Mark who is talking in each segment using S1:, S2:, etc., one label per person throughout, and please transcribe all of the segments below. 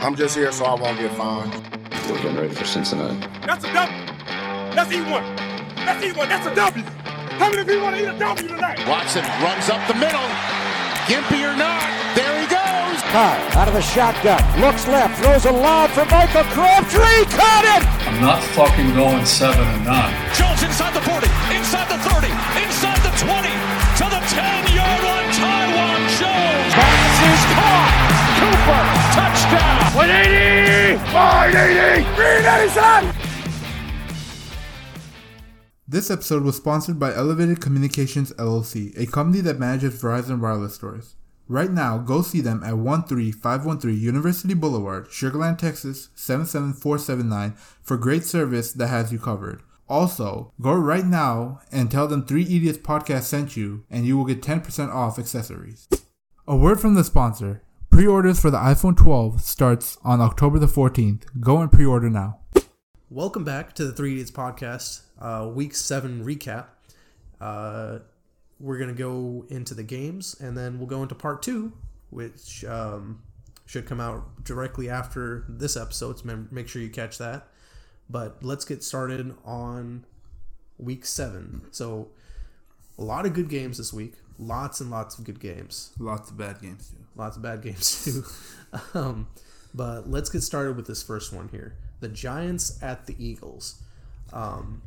S1: I'm just here so I won't get fined.
S2: We're getting ready for Cincinnati.
S3: That's a W. That's E1. That's E1. That's a W. How many people want to eat a W tonight?
S4: Watson runs up the middle. Gimpy or not, there he goes.
S5: Carr out of the shotgun, looks left, throws a lob for Michael Crabtree, caught it!
S6: I'm not fucking going seven and nine.
S7: Jones inside the 40, inside the 30, inside the 20, to the 10 yard line. Taiwan Jones.
S5: Pass is caught! Cooper, touchdown!
S3: 180! 180! 387!
S8: This episode was sponsored by Elevated Communications LLC, a company that manages Verizon wireless stores. Right now, go see them at 13513 University Boulevard, Sugarland, Texas 77479 for great service that has you covered. Also, go right now and tell them 3 Idiots Podcast sent you, and you will get 10% off accessories. A word from the sponsor. Pre-orders for the iPhone 12 starts on October the 14th. Go and pre-order now.
S9: Welcome back to the Three Idiots Podcast, uh, Week 7 recap. Uh, we're going to go into the games, and then we'll go into part two, which um, should come out directly after this episode, so make sure you catch that. But let's get started on Week 7. So, a lot of good games this week. Lots and lots of good games.
S8: Lots of bad games too.
S9: Lots of bad games, too. um, but let's get started with this first one here the Giants at the Eagles. Um,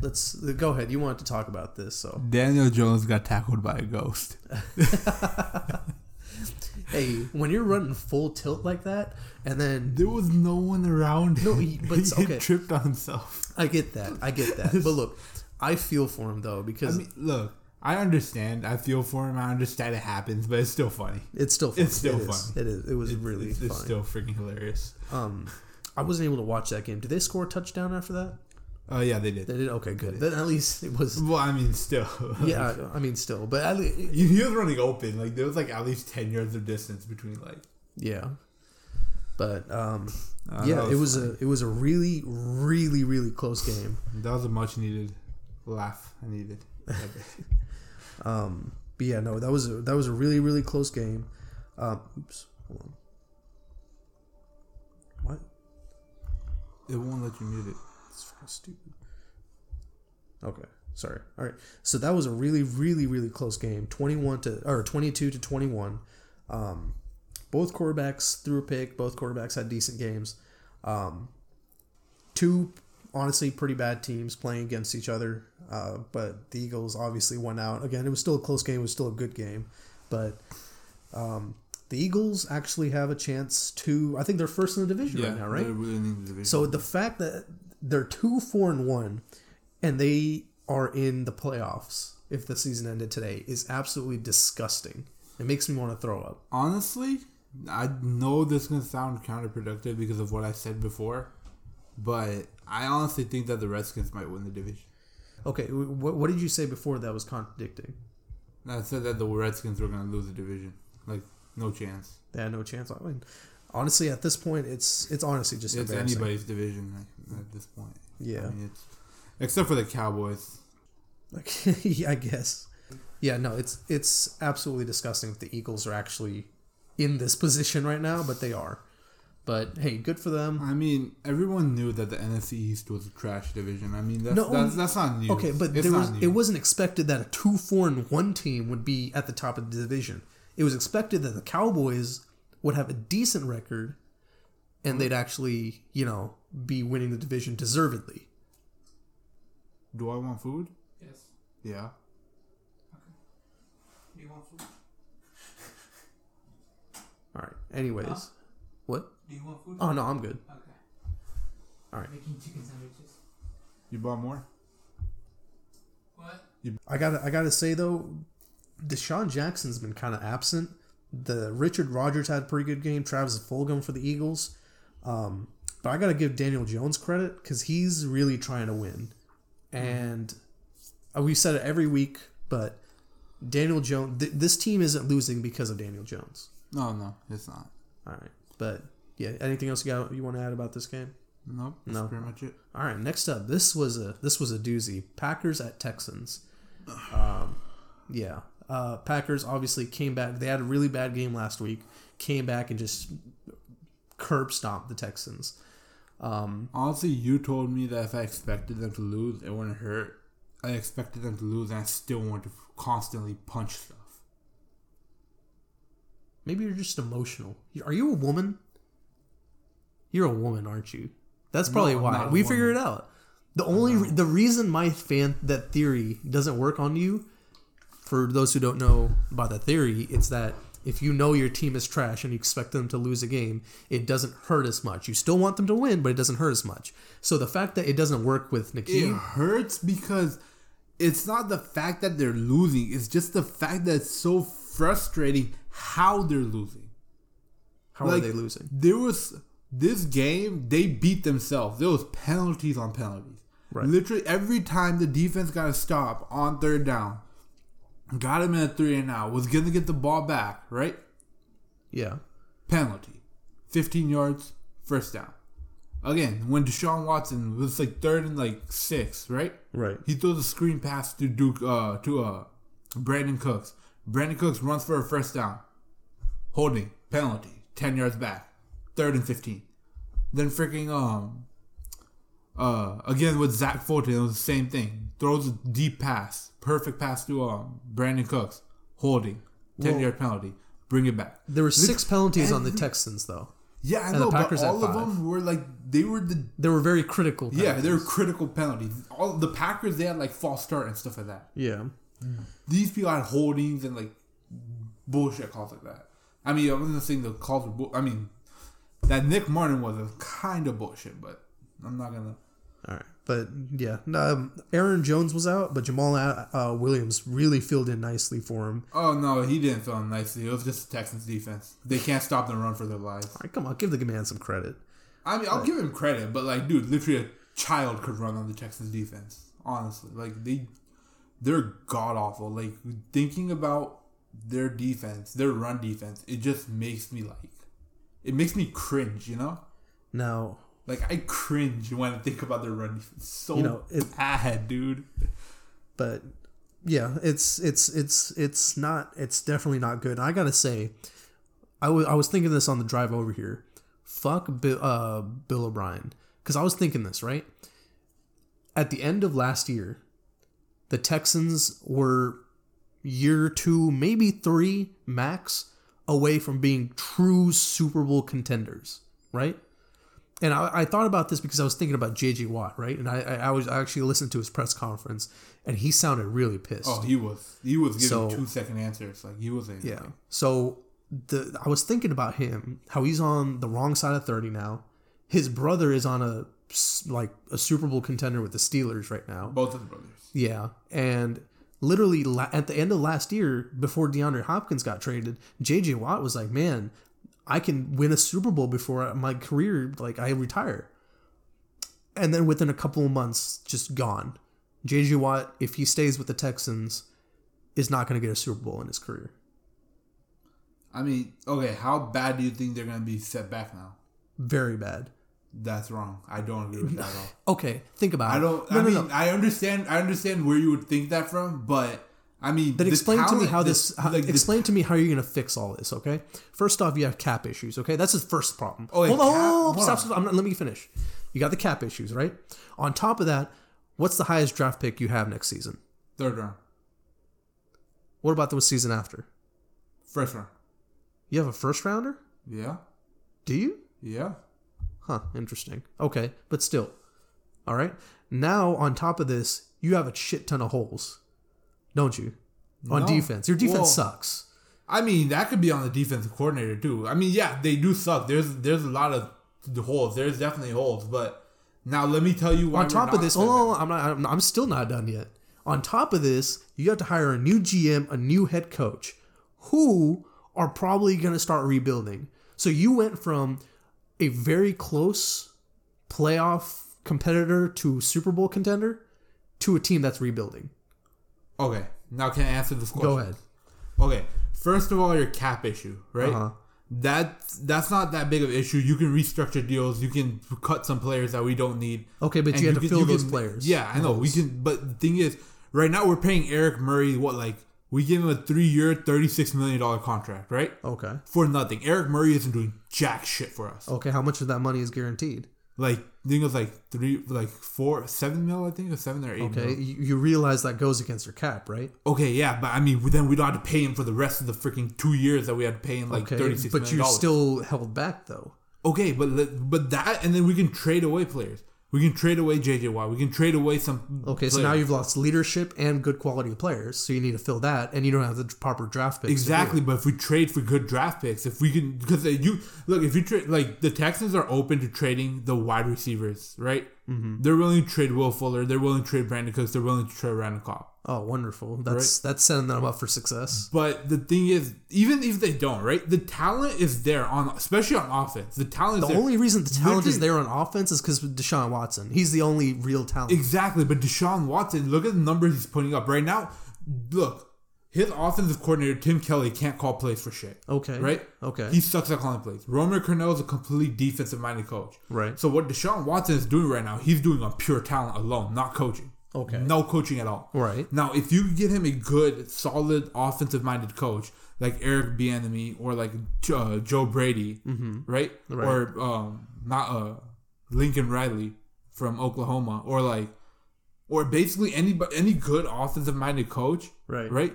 S9: let's go ahead. You wanted to talk about this, so
S8: Daniel Jones got tackled by a ghost.
S9: hey, when you're running full tilt like that, and then
S8: There was no one around.
S9: No, he- but
S8: he
S9: okay.
S8: tripped on himself.
S9: I get that, I get that. But look, I feel for him though
S8: I
S9: because
S8: mean, look, I understand. I feel for him. I understand it happens, but it's still funny.
S9: it's still funny.
S8: It's still
S9: It is.
S8: funny.
S9: It is. It was
S8: It's-
S9: really
S8: it's, it's still freaking hilarious.
S9: um, I wasn't able to watch that game. Did they score a touchdown after that?
S8: Oh yeah, they did.
S9: They did. Okay, good. Then at least it was.
S8: Well, I mean, still.
S9: Yeah, I mean, still, but at least,
S8: he he was running open. Like there was like at least ten yards of distance between like.
S9: yeah. But um,
S8: Uh,
S9: yeah,
S8: that
S9: it was
S8: funny.
S9: a it was a really really really close game.
S8: That was a much needed laugh. I needed.
S9: Um, but yeah, no, that was a that was a really really close game. Um, oops, hold on. What?
S8: it won't let you mute it.
S9: It's fucking stupid. Okay, sorry. All right, so that was a really really really close game. Twenty one to or twenty two to twenty one. Um, both quarterbacks threw a pick. Both quarterbacks had decent games. Um, two honestly pretty bad teams playing against each other. Uh, but the Eagles obviously won out. Again, it was still a close game. It was still a good game. But um, the Eagles actually have a chance to. I think they're first in the division right now, right?
S8: They really need the division.
S9: So the fact that they're two, four, and one, and they are in the playoffs if the season ended today is absolutely disgusting. It makes me want to throw up.
S8: honestly, I know this is gonna sound counterproductive because of what I said before, but I honestly think that the Redskins might win the division.
S9: Okay, what, what did you say before that was contradicting?
S8: I said that the Redskins were gonna lose the division. Like no chance.
S9: They had no chance. I mean, honestly, at this point, it's it's honestly just
S8: It's anybody's division like, at this point.
S9: Yeah.
S8: I mean, it's, except for the Cowboys.
S9: Like, yeah, I guess. Yeah, no, it's it's absolutely disgusting that the Eagles are actually in this position right now, but they are. But hey, good for them.
S8: I mean, everyone knew that the NFC East was a trash division. I mean, that's
S9: No,
S8: that's, that's not new.
S9: Okay, but
S8: it's
S9: there was,
S8: new.
S9: it wasn't expected that a two, four, and one team would be at the top of the division. It was expected that the Cowboys would have a decent record, and they'd actually, you know, be winning the division deservedly.
S8: Do I want food? Yes. Yeah. Okay. Do you want food?
S9: All right. Anyways, what?
S10: Do you want food?
S9: Oh no, I'm good.
S10: Okay.
S9: All right.
S10: Making chicken sandwiches.
S8: You bought more?
S10: What?
S9: I gotta, I gotta say though, DeSean Jackson's been kind of absent. The Richard Rodgers had a pretty good game. Travis Fulgham for the Eagles. Um, but I gotta give Daniel Jones credit because he's really trying to win. And uh, we've said it every week, but Daniel Jones, th- this team isn't losing because of Daniel Jones.
S8: No, no, it's not.
S9: All right, but yeah, anything else you got you want to add about this game?
S8: Nope. That's
S9: No.
S8: pretty much it.
S9: All right, next up, this was a this was a doozy. Packers at Texans. Um, yeah, uh, Packers obviously came back. They had a really bad game last week. Came back and just curb stomped the Texans. Um,
S8: Honestly, you told me that if I expected them to lose, it wouldn't hurt. I expected them to lose, and I still want to constantly punch stuff.
S9: maybe you're just emotional. Are you a woman? You're a woman, aren't you? That's probably
S8: No,
S9: why. We figured it out. The only the reason my fan that theory doesn't work on you, for those who don't know about the theory, it's that if you know your team is trash and you expect them to lose a game, it doesn't hurt as much. You still want them to win, but it doesn't hurt as much. So the fact that it doesn't work with
S8: It hurts because it's not the fact that they're losing; it's just the fact that it's so frustrating how they're losing.
S9: how
S8: like,
S9: are they losing?
S8: There was this game, they beat themselves. There was penalties on penalties.
S9: Right.
S8: Literally every time the defense got a stop on third down, got him in a three and out, was gonna get the ball back, right?
S9: Yeah,
S8: Penalty. 15 yards, first down. Again, when Deshaun Watson was like third and like six, right?
S9: right.
S8: He throws a screen pass to Duke uh to uh Brandin Cooks. Brandin Cooks runs for a first down. Holding, penalty, ten yards back. Third and fifteen. Then freaking um uh again with Zach Fulton, it was the same thing. Throws a deep pass. Perfect pass to um Brandin Cooks. Holding. Ten
S9: Well-
S8: yard penalty. Bring it back.
S9: There were six penalties on the Texans though.
S8: Yeah, I
S9: and
S8: know, but
S9: Packers had
S8: all of them were like they were the
S9: They were very critical.
S8: yeah, they were critical penalties. All the Packers they had like false start and stuff like that.
S9: yeah.
S8: these people had holdings and like bullshit calls like that. I mean, I wasn't saying the calls were. Bull- I mean, that Nick Martin was a kind of bullshit, but I'm not gonna.
S9: All right, but yeah, um, Aaron Jones was out, but Jamal uh, Williams really filled in nicely for him.
S8: Oh no, he didn't fill in nicely. It was just the Texans defense. They can't stop them run for their lives.
S9: All right, come on, give the man some credit.
S8: I mean, I'll give him credit, but like, dude, literally a child could run on the Texans defense. Honestly, like they, they're god awful. Like thinking about their defense, their run defense, it just makes me like, it makes me cringe. You know.
S9: No.
S8: Like I cringe when I think about their run defense. So
S9: You know, it-
S8: bad, dude.
S9: but yeah, it's it's it's it's not it's definitely not good. I gotta say, I was I was thinking this on the drive over here. Fuck Bill, uh, Bill O'Brien because I was thinking this right at the end of last year. The Texans were year two, maybe three max away from being true Super Bowl contenders, right? And I, I thought about this because I was thinking about JJ Watt, right? And I, I, was I actually listened to his press conference, and he sounded really pissed.
S8: Oh, he was he was giving
S9: So-
S8: two second answers. Like he was
S9: Yeah. So the I was thinking about him, how he's on the wrong side of thirty now. His brother is on a like a Super Bowl contender with the Steelers right now.
S8: both of the brothers.
S9: Yeah, and literally la- at the end of last year, before DeAndre Hopkins got traded, JJ Watt was like, "Man, I can win a Super Bowl before my career like I retire." And then within a couple of months, just gone. JJ Watt, if he stays with the Texans, is not going to get a Super Bowl in his career.
S8: I mean, okay, how bad do you think they're gonna be set back now?
S9: Very bad.
S8: That's wrong. I don't agree with that at all.
S9: Okay, think about it.
S8: I don't.
S9: No,
S8: I
S9: no,
S8: mean,
S9: no.
S8: I understand. I understand where you would think that from, but I mean,
S9: Then
S8: the
S9: explain to me how
S8: the-
S9: this. How,
S8: like,
S9: explain to me how you're going to fix all this. Okay. First off, you have cap issues. Okay, that's the first problem.
S8: Oh,
S9: hold
S8: cap-
S9: hold on,
S8: hold
S9: stop,
S8: on.
S9: stop. I'm not, let me finish. You got the cap issues, right? On top of that, what's the highest draft pick you have next season?
S8: third round,
S9: What about the season after?
S8: first round.
S9: You have a first rounder?
S8: Yeah,
S9: Do you?
S8: yeah.
S9: Huh, interesting. Okay, but still. All right. Now, on top of this, you have a shit ton of holes, don't you? On
S8: No.
S9: defense. Your defense
S8: Well,
S9: sucks.
S8: I mean, that could be on the defensive coordinator too. I mean, yeah, they do suck. There's there's a lot of the holes. There's definitely holes, but now let me tell you why.
S9: on top of this,
S8: set
S9: hold on,
S8: back.
S9: I'm not. I'm, I'm still not done yet. On top of this, you have to hire a new GM, a new head coach, who are probably going to start rebuilding. So you went from a very close playoff competitor to Super Bowl contender to a team that's rebuilding.
S8: Okay, now can I answer this question?
S9: Go ahead.
S8: Okay, first of all, your cap issue, right?
S9: Uh-huh.
S8: That's that's not that big of an issue. You can restructure deals. You can cut some players that we don't need.
S9: Okay, but you have to
S8: can-
S9: fill those
S8: can-
S9: players.
S8: Yeah, I know. We can, but the thing is, right now we're paying Eric Murray what like We give him a three-year, thirty-six million dollar contract, right?
S9: Okay.
S8: For nothing. Eric Murray isn't doing jack shit for us.
S9: Okay. How much of that money is guaranteed?
S8: Like I think it was like three, like four, seven mil. I think it was seven or eight.
S9: Okay.
S8: mil.
S9: You, you realize that goes against your cap, right?
S8: Okay, yeah, but I mean, then we don't have to pay him for the rest of the freaking two years that we had to pay him like
S9: Okay.
S8: thirty-six
S9: But
S8: million
S9: you're still held back though.
S8: Okay, but but that and then we can trade away players. We can trade away JJ Watt. We can trade away some.
S9: Okay, so now you've lost leadership and good quality players, so you need to fill that, and you don't have the proper draft picks.
S8: exactly. But if we trade for good draft picks, if we can, because you look, if you trade like the Texans are open to trading the wide receivers, right? Mm-hmm. They're willing to trade Will Fuller. They're willing to trade Brandin Cooks. They're willing to trade Randall Cobb.
S9: Oh, wonderful! That's that's setting them up for success.
S8: But the thing is, even if they don't, right? The talent is there on, especially on offense. The talent.
S9: The
S8: there.
S9: only reason the talent is there on offense is because Deshaun Watson. He's the only real talent.
S8: Exactly, but Deshaun Watson, look at the numbers he's putting up right now. Look, his offensive coordinator Tim Kelly can't call plays for shit.
S9: Okay.
S8: right?
S9: Okay.
S8: he sucks at calling plays. Romeo Crennel is a complete defensive-minded coach.
S9: Right.
S8: So what Deshaun Watson is doing right now, he's doing on pure talent alone, not coaching.
S9: Okay.
S8: No coaching at all.
S9: Right.
S8: Now, if you get him a good, solid, offensive-minded coach like Eric Bieniemy or like uh, Joe Brady, right?
S9: Mm-hmm. Right.
S8: Or um, not uh, Lincoln Riley from Oklahoma, or like, or basically any any good offensive-minded coach,
S9: Right.
S8: Right.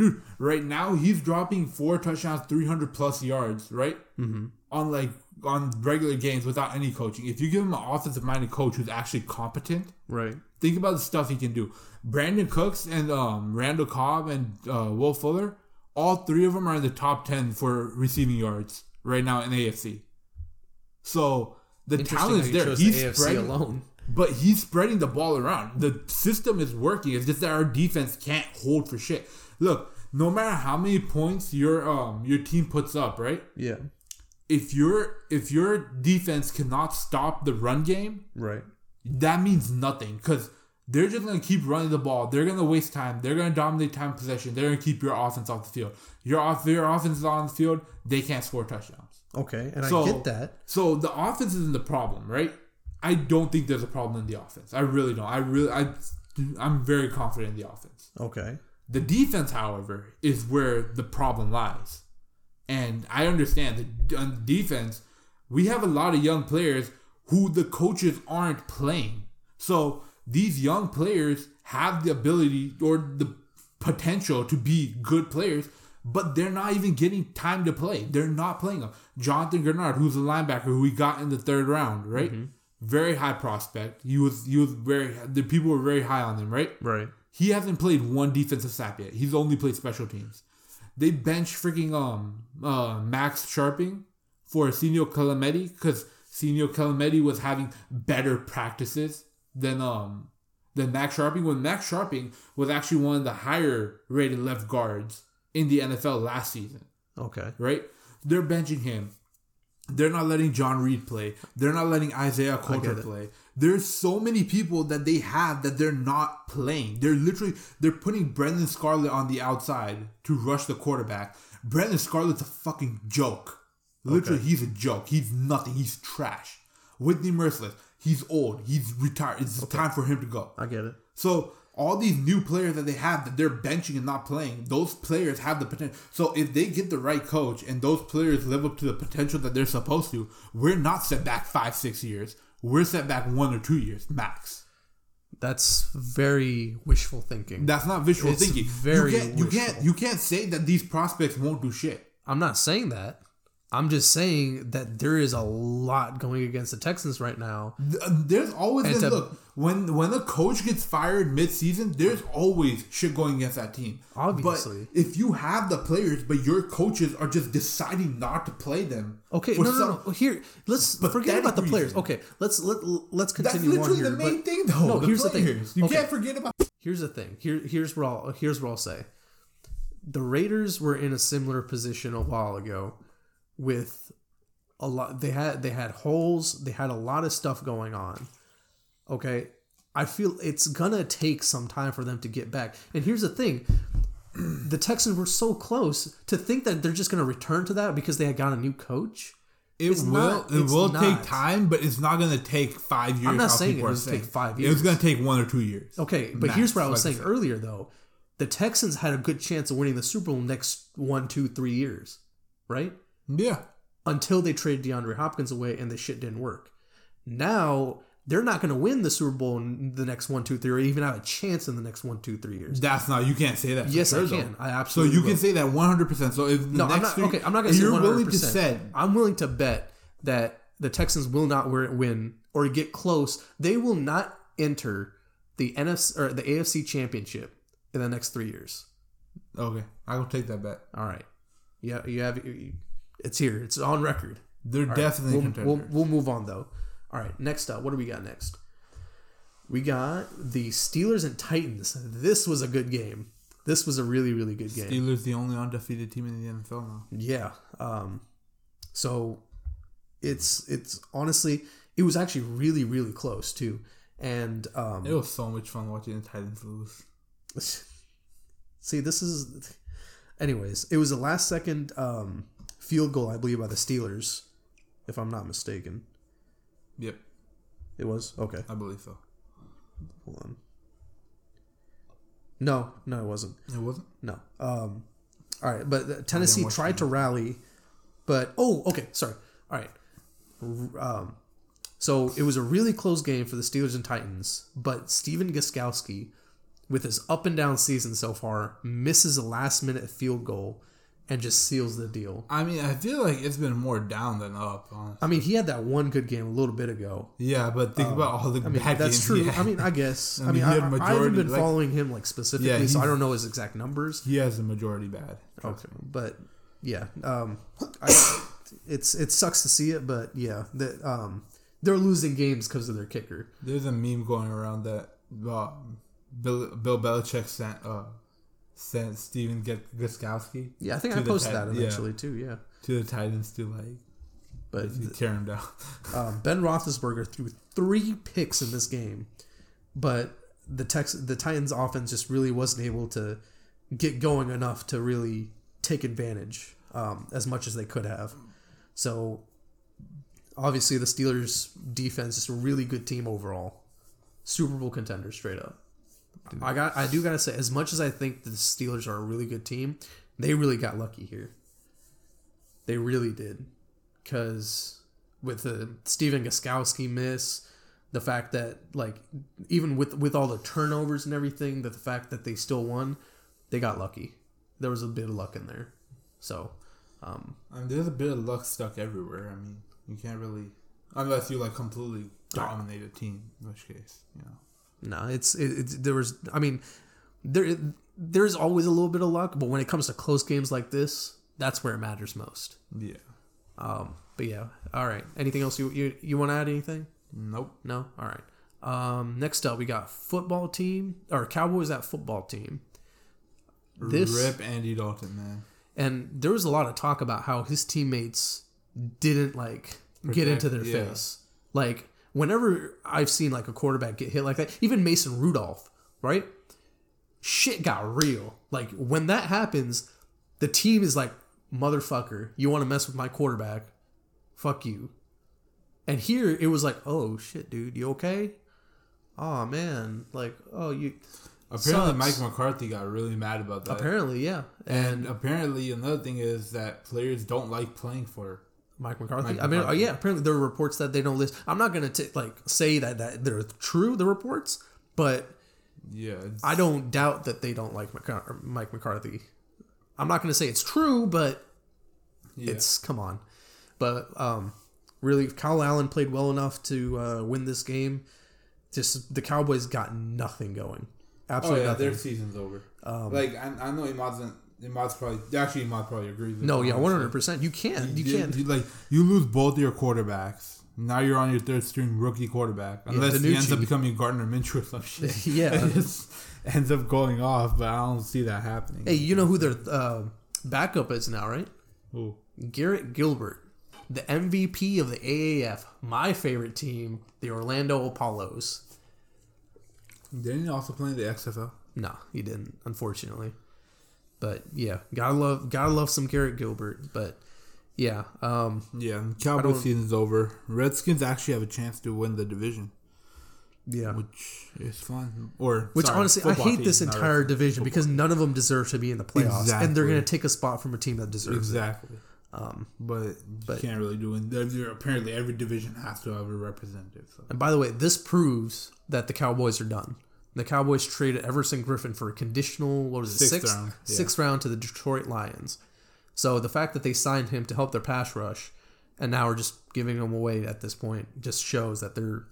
S8: Dude, right now he's dropping four touchdowns, three hundred plus yards, right? Mm-hmm. On like on regular games without any coaching. If you give him an offensive-minded coach who's actually competent,
S9: right.
S8: Think about the stuff he can do. Brandin Cooks and um, Randall Cobb and uh, Will Fuller, all three of them are in the top 10 for receiving yards right now in AFC. So the talent is there. He's
S9: the AFC
S8: spreading,
S9: alone.
S8: But he's spreading the ball around. The system is working. It's just that our defense can't hold for shit. Look, no matter how many points your um your team puts up, right?
S9: Yeah.
S8: If your if your defense cannot stop the run game,
S9: Right.
S8: that means nothing because they're just gonna keep running the ball. They're gonna waste time. They're gonna dominate time possession. They're gonna keep your offense off the field. Your off your offense is on the field. They can't score touchdowns.
S9: Okay, and
S8: So-
S9: I get that.
S8: So the offense isn't the problem, right? I don't think there's a problem in the offense. I really don't. I really I I'm very confident in the offense.
S9: Okay.
S8: The defense, however, is where the problem lies. And I understand that on defense, we have a lot of young players who the coaches aren't playing. So these young players have the ability or the potential to be good players, but they're not even getting time to play. They're not playing them. Jonathan Greenard, who's a linebacker who we got in the third round, right? Mm-hmm. Very high prospect. He was he was very the people were very high on him, right?
S9: Right.
S8: He hasn't played one defensive snap yet. He's only played special teams. They bench freaking um uh Max Scharping for Senio Kelemete because Senio Kelemete was having better practices than um than Max Scharping when Max Scharping was actually one of the higher rated left guards in the NFL last season
S9: Okay.
S8: right? They're benching him. They're not letting John Reid play. They're not letting Isaiah Coulter play. There's so many people that they have that they're not playing. They're literally they're putting Brennan Scarlett on the outside to rush the quarterback. Brennan Scarlett's a fucking joke. Literally, he's a joke. He's nothing. He's trash. Whitney Mercilus, he's old. He's retired. It's time for him to go.
S9: I get it.
S8: So all these new players that they have that they're benching and not playing, those players have the potential. So if they get the right coach and those players live up to the potential that they're supposed to, we're not set back five, six years. We're set back one or two years max.
S9: That's very wishful thinking.
S8: That's not visual
S9: It's
S8: thinking.
S9: very
S8: you can't, you can't you can't say that these prospects won't do shit.
S9: I'm not saying that. I'm just saying that there is a lot going against the Texans right now.
S8: There's always this
S9: to-
S8: look when when a coach gets fired mid-season. There's always shit going against that team.
S9: Obviously.
S8: but if you have the players, but your coaches are just deciding not to play them.
S9: Okay, no, no,
S8: some-
S9: no. Here, let's forget about the players.
S8: reason.
S9: Okay, let's let let's
S8: That's
S9: continue on
S8: literally
S9: here.
S8: the main thing, though.
S9: No,
S8: the
S9: here's the thing.
S8: You
S9: Okay,
S8: can't forget about.
S9: here's the thing. Here, here's what I'll here's what I'll say. The Raiders were in a similar position a while ago, with a lot. They had they had holes. They had a lot of stuff going on. Okay, I feel it's gonna take some time for them to get back. And here's the thing. The Texans were so close to think that they're just to return to that because they had got a new coach.
S8: It will.
S9: not-
S8: it will
S9: not.
S8: take time, but it's not going to take five years.
S9: I'm not saying it was take five years.
S8: It's going to take one or two years.
S9: Okay, but
S8: Max,
S9: here's what I was
S8: like
S9: saying earlier though. the Texans had a good chance of winning the Super Bowl next one, two, three years, right?
S8: Yeah.
S9: Until they traded DeAndre Hopkins away and the shit didn't work. Now they're not going to win the Super Bowl in the next one, two, three, or even have a chance in the next one, two, three years.
S8: That's not. You can't say that. for
S9: Yes, I
S8: sure, though.
S9: can. I absolutely So
S8: you
S9: will.
S8: can say that one hundred percent. So if the
S9: No, I'm
S8: next
S9: not.
S8: three,
S9: okay, I'm not going to say
S8: you're
S9: 100%.
S8: willing to say
S9: I'm willing to bet that the Texans will not win or get close. They will not enter the NFC or the AFC Championship in the next three years.
S8: okay, I will take that bet.
S9: All right. Yeah, you have. It's here. It's on record.
S8: They're
S9: All right,
S8: definitely
S9: we'll,
S8: contenders.
S9: we'll, we'll move on though. All right, next up, what do we got next? We got the Steelers and Titans. This was a good game. This was a really really good game.
S8: Steelers the only undefeated team in the NFL now.
S9: Yeah. Um, so it's it's honestly it was actually really really close too, and um,
S8: It was so much fun watching the Titans lose.
S9: see this is, anyways, it was a last second um, field goal I believe by the Steelers, if I'm not mistaken.
S8: Yep,
S9: It was okay.
S8: I believe so.
S9: Hold on. No, no, it wasn't.
S8: It wasn't.
S9: No. Um, all right, but Tennessee tried to rally, but oh, okay, sorry. All right. Um, so it was a really close game for the Steelers and Titans, but Stephen Gostkowski, with his up and down season so far, misses a last minute field goal and just seals the deal.
S8: I mean, I feel like it's been more down than up. Honestly.
S9: I mean, he had that one good game a little bit ago.
S8: Yeah, but think about all the
S9: Um, I mean,
S8: bad
S9: that's
S8: games.
S9: true. I mean, I guess.
S8: I
S9: I
S8: mean,
S9: I,
S8: had
S9: I haven't been
S8: like-
S9: following him like specifically,
S8: Yeah,
S9: so I don't know his exact numbers.
S8: he has the majority bad.
S9: Okay, but yeah, um, I, it's it sucks to see it, but yeah, that um, they're losing games because of their kicker.
S8: There's a meme going around that uh, Bill Bill Belichick sent uh, sent Steven Get- Gostkowski.
S9: Yeah, I think I posted
S8: Tit-
S9: that
S8: yeah,
S9: eventually too. Yeah,
S8: to the Titans to like
S9: but
S8: basically tear him down.
S9: um, Ben Roethlisberger threw three picks in this game, but the Tex the Titans offense just really wasn't able to get going enough to really take advantage um, as much as they could have. So obviously the Steelers defense is a really good team overall. Super Bowl contender straight up. I got I do gotta say, as much as I think the Steelers are a really good team, they really got lucky here. They really did. Cause with the Stephen Gostkowski miss, the fact that like even with with all the turnovers and everything, that the fact that they still won, they got lucky. There was a bit of luck in there. So um,
S8: I mean, there's a bit of luck stuck everywhere. I mean, you can't really unless you like completely dominate a team. In which case, you know.
S9: No, it's it, it's there was. I mean, there there's always a little bit of luck, but when it comes to close games like this, that's where it matters most.
S8: Yeah.
S9: Um, but yeah, all right. Anything else you you, you want to add? Anything?
S8: Nope.
S9: No. All right. Um, next up, we got football team or Cowboys at football team. This
S8: Rip Andy Dalton, man.
S9: and there was a lot of talk about how his teammates didn't like get into their
S8: yeah.
S9: face. Like whenever I've seen like a quarterback get hit like that, even Mason Rudolph, right? Shit got real. Like when that happens, the team is like, motherfucker, you want to mess with my quarterback? Fuck you. And here it was like, oh shit, dude, you okay? Oh man, like oh you.
S8: Apparently,
S9: sucks.
S8: Mike McCarthy got really mad about that.
S9: Apparently, yeah,
S8: and apparently, another thing is that players don't like playing for.
S9: Mike McCarthy.
S8: Mike
S9: I mean, oh,
S8: McCarthy.
S9: yeah. Apparently, there are reports that they don't list. I'm not gonna t- like say that that they're true the reports, but
S8: Yeah,
S9: I don't doubt that they don't like McCar- Mike McCarthy. I'm not gonna say it's true, but
S8: yeah.
S9: it's come on. But um, really, Kyle Allen played well enough to uh, win this game. Just the Cowboys got nothing going.
S8: Oh
S9: Absolutely
S8: yeah,
S9: nothing.
S8: their season's over. like I, I know Imad's Imad's probably actually Imad probably agrees. With
S9: no, yeah, 100. percent You can't. You
S8: You-
S9: can't.
S8: you- like you lose both your quarterbacks. Now you're on your third string rookie quarterback, unless he ends up becoming Gardner Minshew or some shit.
S9: Yeah.
S8: Just ends up going off, but I don't see that happening.
S9: Hey, you know who their uh, backup is now, right?
S8: Ooh.
S9: Garrett Gilbert, the MVP of the AAF, my favorite team, the Orlando Apollos.
S8: Didn't he also play in the XFL?
S9: No, he didn't, unfortunately. But yeah, gotta love gotta love some Garrett Gilbert. But yeah, um,
S8: Yeah,
S9: don't-
S8: season's over. Redskins actually have a chance to win the division.
S9: Yeah.
S8: which is fun. Or
S9: Which
S8: sorry,
S9: honestly, I hate this entire division because
S8: team.
S9: none of them deserve to be in the playoffs, and they're going to take a spot from a team that deserves it.
S8: exactly.
S9: Um,
S8: But,
S9: but-
S8: you can't really do it. Apparently, every division has to have a representative. So.
S9: And by the way, this proves that the Cowboys are done. The Cowboys traded Everson Griffen for a conditional what was it
S8: Sixth
S9: sixth
S8: round, yeah.
S9: sixth round to the Detroit Lions. So the fact that they signed him to help their pass rush, and now are just giving him away at this point, just shows that they're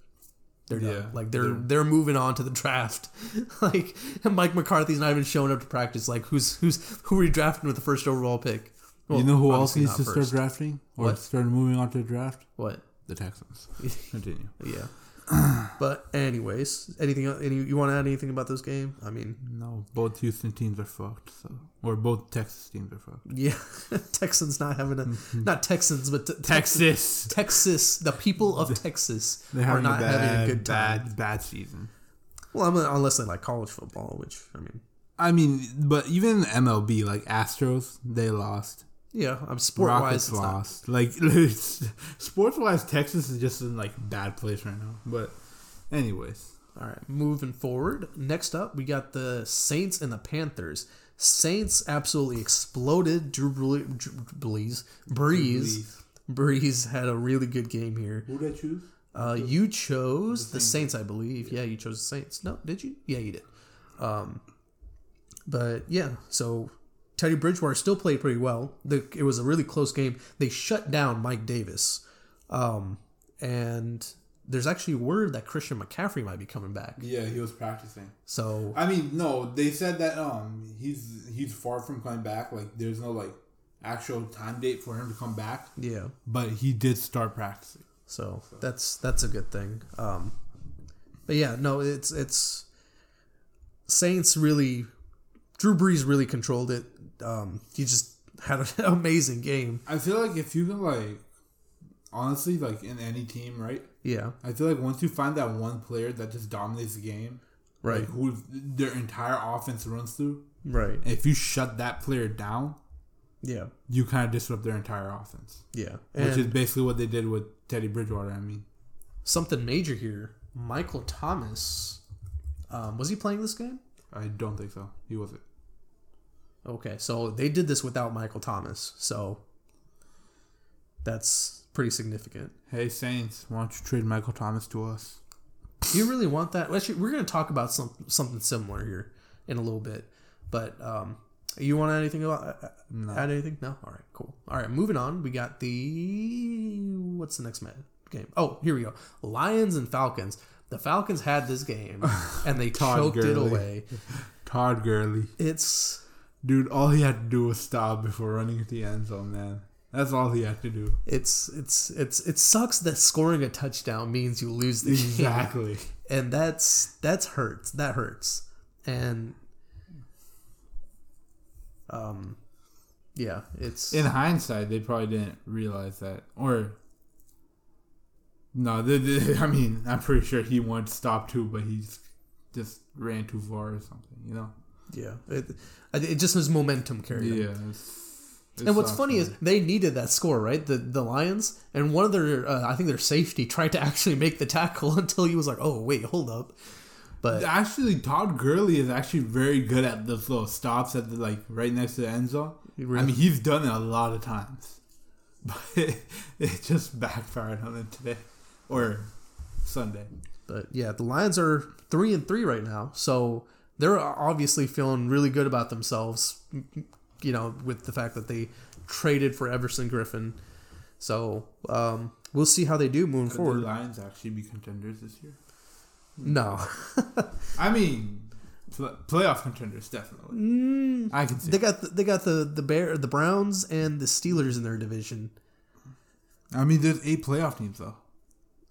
S9: they're done.
S8: Yeah,
S9: like they're,
S8: they're-
S9: they're moving on to the draft. like Mike McCarthy's not even showing up to practice. Like who's who's who are you drafting with the first overall pick? Well,
S8: you know who else needs to start drafting or
S9: What?
S8: start moving on to the draft?
S9: What?
S8: The Texans. Continue.
S9: Yeah. but anyways, anything? Any you want to add anything about this game? I mean,
S8: No, both Houston teams are fucked. So, or both Texas teams are fucked.
S9: yeah, Texans not having a not Texans, but t-
S8: Texas.
S9: Texas, the people of Texas
S8: They're
S9: not
S8: a bad,
S9: having a good time.
S8: bad, bad season.
S9: Well, unless they like college football, which I mean,
S8: I mean, but even MLB, like Astros, they lost.
S9: Yeah, I'm sport wise,
S8: Rockets
S9: it's
S8: lost. Like sports wise, Texas is just in like bad place right now. But anyways,
S9: All right, moving forward. Next up, we got the Saints and the Panthers. Saints absolutely exploded. Drew Bre- Drew Brees, Breeze, Breeze had a really good game here.
S8: who did I choose?
S9: Uh, you chose the Saints, I believe. Yeah, you chose the Saints. No, did you? Yeah, you did. Um, but yeah, so Teddy Bridgewater still played pretty well. The, it was a really close game. They shut down Mike Davis, um, and there's actually word that Christian McCaffrey might be coming back.
S8: Yeah, he was practicing.
S9: So
S8: I mean, no, they said that um he's he's far from coming back. Like, there's no like actual time date for him to come back.
S9: yeah,
S8: But he did start practicing.
S9: so that's that's a good thing. Um, but yeah, no, it's it's Saints really. Drew Brees really controlled it. Um, he just had an amazing game.
S8: I feel like if you can like honestly like in any team, right?
S9: Yeah,
S8: I feel like once you find that one player that just dominates the game,
S9: Right.
S8: Like who their entire offense runs through.
S9: right.
S8: If you shut that player down,
S9: Yeah,
S8: you kind of disrupt their entire offense,
S9: yeah.
S8: which is basically what they did with Teddy Bridgewater. I mean,
S9: something major here. Michael Thomas, um, was he playing this game?
S8: I don't think so. He wasn't.
S9: Okay, so they did this without Michael Thomas, so that's pretty significant.
S8: Hey Saints, why don't you trade Michael Thomas to us?
S9: Do you really want that? Actually, we're going to talk about some something similar here in a little bit, but um, you want anything about uh,
S8: No.
S9: add anything? No. All right, cool. All right, moving on. We got the what's the next game? Oh, here we go. Lions and Falcons. The Falcons had this game and they choked it away.
S8: Todd Gurley,
S9: It's
S8: dude, all he had to do was stop before running at the end zone. Man, that's all he had to do.
S9: it's it's it's it sucks that scoring a touchdown means you lose the game.
S8: Exactly.
S9: and that's that's hurts that hurts and um yeah it's
S8: In hindsight, they probably didn't realize that, or no, they, they- I mean, I'm pretty sure he wanted to stop too, but he's just ran too far or something. You know?
S9: Yeah it, it just was momentum carried.
S8: Yeah. it's- it
S9: and what's funny is they needed that score right the the lions and one of their uh, i think their safety tried to actually make the tackle until he was like oh wait hold up but
S8: Actually, Todd Gurley is actually very good at those little stops at the like right next to the end zone.
S9: really-
S8: I mean, he's done it a lot of times, but it, it just backfired on him today or Sunday.
S9: But yeah, the Lions are three and three right now, so they're obviously feeling really good about themselves. You know, with the fact that they traded for Everson Griffen, so um, we'll see how they do moving
S8: Could
S9: forward.
S8: the Lions actually be contenders this year?
S9: No,
S8: I mean, pl- playoff contenders definitely. I can see.
S9: Mm, they got the, they got the the Bear, the Browns, and the Steelers in their division.
S8: I mean, there's eight playoff teams though.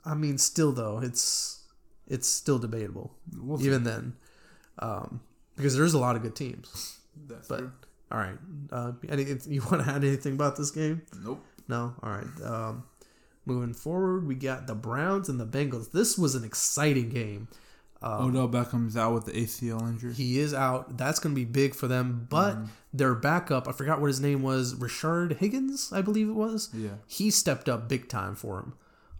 S9: I mean, still though, it's it's still debatable
S8: We'll see.
S9: even then, um, because there's a lot of good teams.
S8: That's
S9: But
S8: true.
S9: all right, uh, any, you want to add anything about this game?
S8: Nope.
S9: No. All right. Um, moving forward, we got the Browns and the Bengals. This was an exciting game.
S8: Odell Beckham's out with the ACL injury.
S9: He is out. That's going to be big for them. But
S8: Mm-hmm.
S9: their backup, I forgot what his name was, Richard Higgins, I believe it was.
S8: Yeah.
S9: He stepped up big time for him.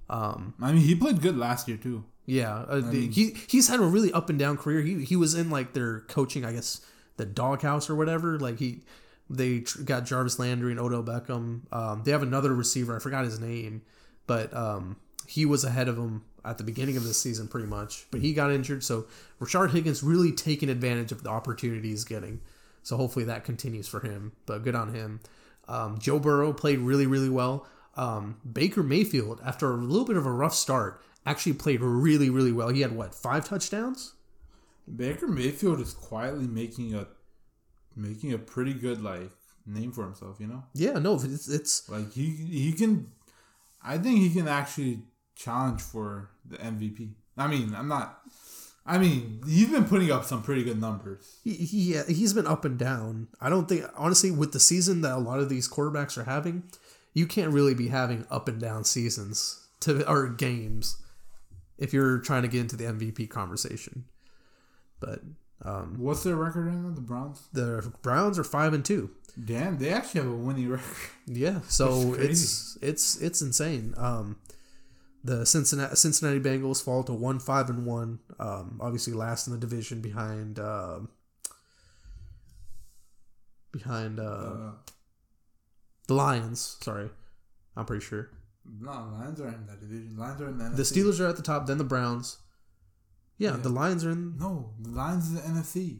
S8: Um, I mean, he played good last year too.
S9: Yeah, uh, he he's had a really up and down career. He he was in like their coaching, I guess, the doghouse or whatever. Like he, they tr- got Jarvis Landry and Odell Beckham. Um, they have another receiver. I forgot his name, but um, he was ahead of him at the beginning of this season, pretty much. But he got injured, so Rashard Higgins really taking advantage of the opportunity he's getting. So hopefully that continues for him. But good on him. Um, Joe Burrow played really really well. Um, Baker Mayfield, after a little bit of a rough start, actually played really really well. He had what five touchdowns?
S8: Baker Mayfield is quietly making a making a pretty good like name for himself. You know,
S9: Yeah, no, it's it's
S8: like he he can. I think he can actually challenge for the MVP. I mean, I'm not. I mean, he's been putting up some pretty good numbers.
S9: he, he he's been up and down. I don't think honestly with the season that a lot of these quarterbacks are having, you can't really be having up and down seasons to or games if you're trying to get into the MVP conversation. But um,
S8: What's their record right now? The Browns.
S9: the Browns are five and two.
S8: Damn, they actually have a winning record.
S9: Yeah, so it's it's it's insane. Um, the Cincinnati Cincinnati Bengals fall to one five and one. Um, obviously last in the division behind um behind uh,
S8: Uh,
S9: the Lions. Sorry, I'm pretty sure
S8: no, Lions are in that division. Lions are in the NFC.
S9: the Steelers are at the top, then the Browns. Yeah,
S8: Yeah.
S9: the Lions are in.
S8: No, the Lions in the NFC.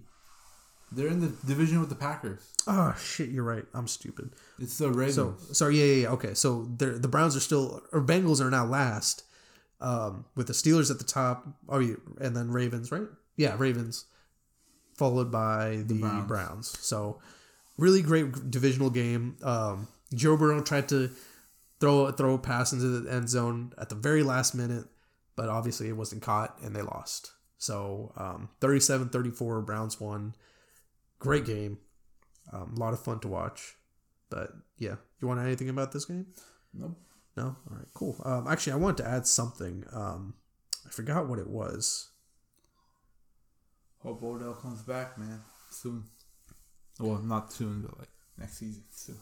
S8: They're in the division with the Packers.
S9: Oh shit, you're right. I'm stupid.
S8: It's the Ravens.
S9: So sorry, yeah, yeah, yeah. Okay, so they're, the Browns are still or Bengals are now last, um, with the Steelers at the top. Oh, yeah, and then Ravens, right? Yeah, Ravens, followed by the,
S8: Browns.
S9: Browns. So really great divisional game. Um, Joe Burrow tried to throw throw a pass into the end zone at the very last minute, but obviously it wasn't caught and they lost. So um, 37-34, Browns won. Great game. Um, a lot of fun to watch. But yeah, you want to add anything about this game?
S8: Nope.
S9: No. All right. Cool. Um, actually, I wanted to add something. Um, I forgot what it was.
S8: Hope Odell comes back, man, soon. Well, not soon, but like next season. Soon.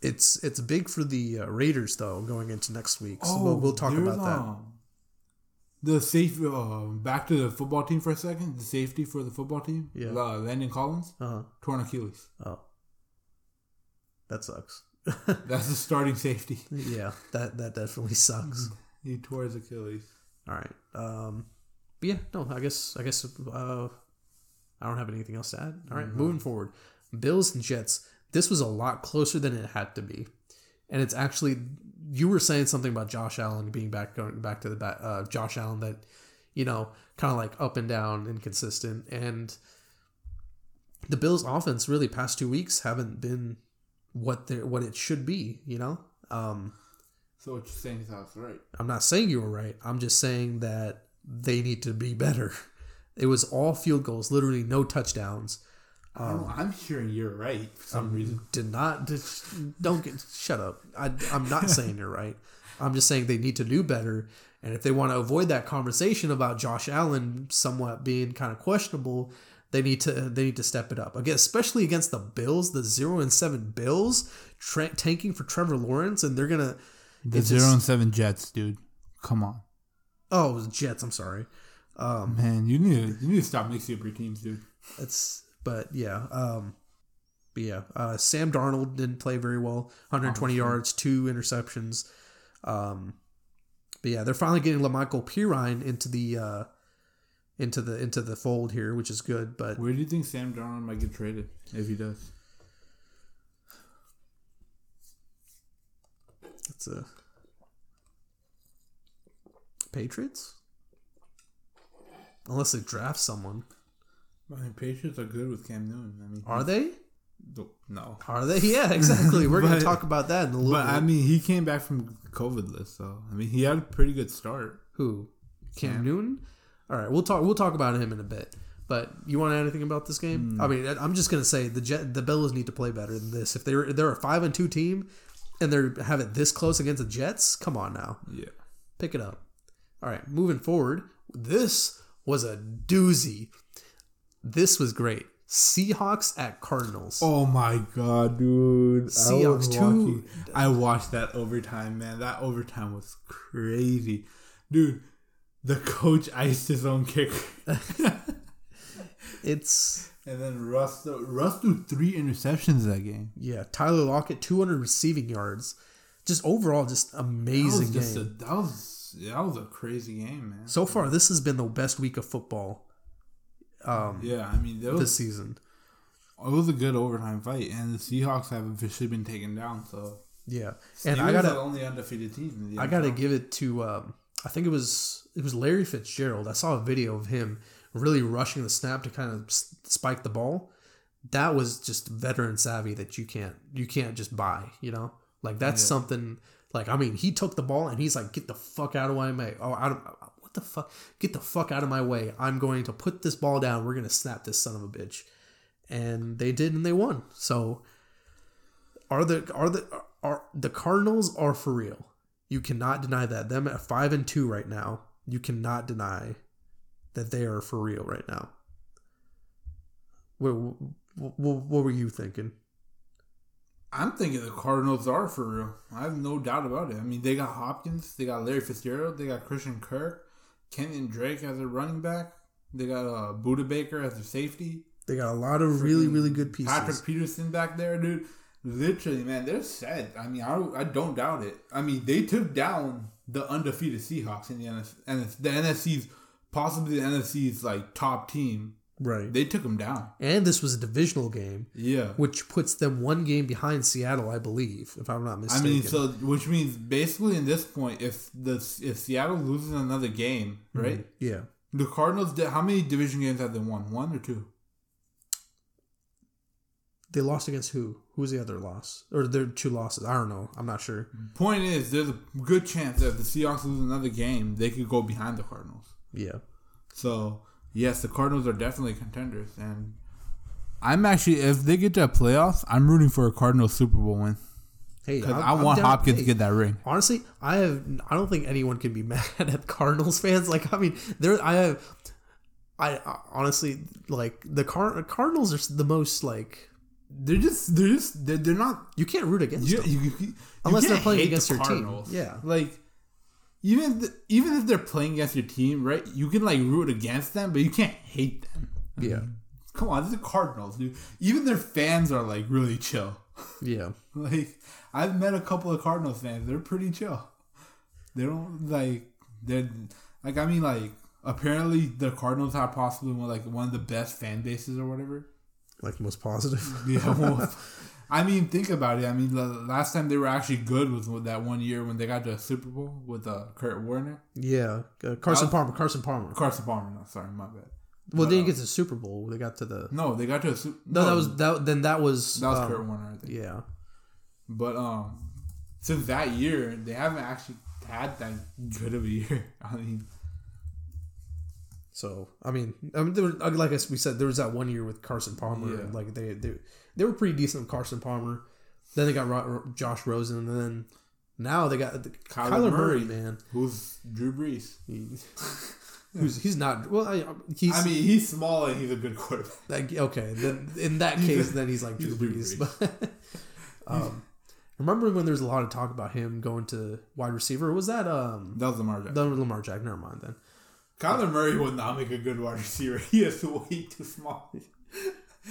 S9: It's it's big for the uh, Raiders though going into next week. So we'll, we'll talk about that.
S8: um, The safe. Uh, back to the football team for a second. The safety for the football team.
S9: Yeah.
S8: Uh, Landon Collins
S9: Uh huh.
S8: torn Achilles.
S9: Oh, that sucks.
S8: That's the starting safety.
S9: yeah, that that definitely sucks.
S8: He tore his Achilles.
S9: All right. Um, but yeah, no, I guess I guess uh, I don't have anything else to add. All right, moving forward, Bills and Jets. This was a lot closer than it had to be, and it's actually you were saying something about Josh Allen being back going back to the back, uh, Josh Allen that you know kind of like up and down, inconsistent, and the Bills' offense really past two weeks haven't been what they what it should be. You know. Um,
S8: So what you're saying is that's right.
S9: I'm not saying you were right. I'm just saying that they need to be better. It was all field goals, literally no touchdowns.
S8: I'm, I'm hearing you're right for some reason.
S9: Did not just don't get shut up. I, I'm not saying you're right. I'm just saying they need to do better. And if they want to avoid that conversation about Josh Allen somewhat being kind of questionable, they need to they need to step it up again, especially against the Bills, the zero and seven Bills, tra- tanking for Trevor Lawrence, and they're gonna
S8: The zero
S9: just-
S8: and seven Jets, dude. Come on,
S9: oh Jets. I'm sorry. Um,
S8: man. You need to, you need to stop mixing up your teams, dude.
S9: It's but yeah, um, but yeah. Uh, Sam Darnold didn't play very well. 120 yards, two interceptions. Um, but yeah, they're finally getting La'Mical Perine into the uh, into the into the fold here, which is good. But
S8: Where do you think Sam Darnold might get traded if he does?
S9: it's a Patriots, unless they draft someone.
S8: I mean, Patriots are good with Cam Newton. I mean,
S9: Are they?
S8: No.
S9: Are they? Yeah, exactly. We're gonna talk about that in a little
S8: But
S9: bit.
S8: I mean, he came back from COVID list, so I mean, he had a pretty good start.
S9: Who? Cam
S8: Cam.
S9: Newton? All right, we'll talk. We'll talk about him in a bit. But you want to add anything about this game? Hmm. I mean, I'm just gonna say the Jet, the Bills need to play better than this. If they're they're a five and two team, and they have it this close against the Jets, come on now,
S8: Yeah.
S9: pick it up. All right, moving forward, this was a doozy. This was great. Seahawks at Cardinals.
S8: Oh my god, dude!
S9: Seahawks,
S8: I
S9: two-
S8: I watched that overtime, man. That overtime was crazy, dude. the coach iced his own kick.
S9: It's
S8: and then Russ Russ threw three interceptions that game.
S9: yeah, Tyler Lockett, 200 receiving yards. Just overall, just
S8: That
S9: amazing
S8: was just a,
S9: game.
S8: that was that was a crazy game, man.
S9: so far, this has been the best week of football um,
S8: Yeah, I mean was
S9: this season.
S8: it was a good overtime fight, and the Seahawks have officially been taken down. So
S9: Yeah, and
S8: Steelers
S9: I
S8: are the
S9: gotta,
S8: only undefeated team. In the
S9: I gotta give it to. Um, I think it was it was Larry Fitzgerald. I saw a video of him really rushing the snap to kind of spike the ball. That was just veteran savvy that you can't you can't just buy. You know, like that's something. Like I mean, he took the ball and he's like, "Get the fuck out of my way!" Oh, out of the fuck? Get the fuck out of my way! I'm going to put this ball down. We're gonna snap this son of a bitch, and they did, and they won. So are the are the are the Cardinals are for real? You cannot deny that. Them at five and two right now. You cannot deny that they are for real right now. What, what, what were you thinking?
S8: I'm thinking the Cardinals are for real. I have no doubt about it. I mean, they got Hopkins, they got Larry Fitzgerald, they got Christian Kirk, Kenyon Drake as a running back, they got uh, Budda Baker as a safety,
S9: They got a lot of really really good pieces.
S8: Patrick Peterson back there, dude. Literally, man, they're set. I mean, I, I don't doubt it. I mean, they took down the undefeated Seahawks in the NFC, NF the NFC's possibly the NFC's like top team.
S9: Right.
S8: They took them down.
S9: and this was a divisional game,
S8: Yeah.
S9: which puts them one game behind Seattle, I believe, if I'm not mistaken.
S8: I mean, so which means basically in this point, if the if Seattle loses another game, mm-hmm. right?
S9: yeah.
S8: The Cardinals, did, how many division games have they won? One or two?
S9: They lost against who? Who was the other loss? Or their two losses? I don't know. I'm not sure.
S8: Point is, there's a good chance that if the Seahawks lose another game, they could go behind the Cardinals.
S9: Yeah.
S8: So yes, the Cardinals are definitely contenders, and I'm actually if they get to a playoffs, I'm rooting for a Cardinals Super Bowl win
S9: Hey, I'm-
S8: I want
S9: down-
S8: Hopkins
S9: hey,
S8: to get that ring.
S9: Honestly, I have. I don't think anyone can be mad at Cardinals fans. Like, I mean, there. I have. I, I honestly like the Car- Cardinals are the most like
S8: They're just they're just they're, they're not
S9: you can't root against
S8: you,
S9: them.
S8: you, you-
S9: Unless they're playing against
S8: the
S9: your team. Yeah.
S8: like even if even if they're playing against your team, right? You can like root against them, but you can't hate them.
S9: yeah,
S8: Come on, this is the Cardinals, dude. Even their fans are like really chill.
S9: yeah,
S8: Like I've met a couple of Cardinals fans. They're pretty chill. They don't like they're like I mean like apparently the Cardinals have possibly one like one of the best fan bases or whatever.
S9: like most positive.
S8: Yeah. Well, I mean, think about it. I mean, the last time they were actually good was with that one year when they got to a Super Bowl with uh, Kurt Warner,
S9: yeah, uh, Carson
S8: Uh,
S9: Palmer. Carson Palmer.
S8: Carson Palmer. No, sorry, my bad.
S9: well, they didn't get to the Super Bowl. They got to the.
S8: No, they got to a Super.
S9: No, that was that. Then that was
S8: that was
S9: um,
S8: Kurt Warner. I think.
S9: Yeah,
S8: But um, since that year, they haven't actually had that good of a year. I mean,
S9: So I mean, I mean, there was, uh, like we said, there was that one year with Carson Palmer.
S8: Yeah.
S9: And like they, they they were pretty decent with Carson Palmer. Then they got Ro- Josh Rosen, and then now they got the,
S8: Kyler
S9: Kyler, Murray,
S8: Murray.
S9: man.
S8: who's Drew Brees?
S9: He, who's he's not well. I, he's
S8: I mean, he's small and he's a good quarterback.
S9: like okay. Then in that case, then he's like Drew
S8: he's Drew
S9: Brees. But um, remember when there was a lot of talk about him going to wide receiver? Was that um
S8: That was Lamar Jackson.
S9: the Lamar Jack? Never mind then.
S8: Kyler Murray would not make a good wide receiver. He is way too small.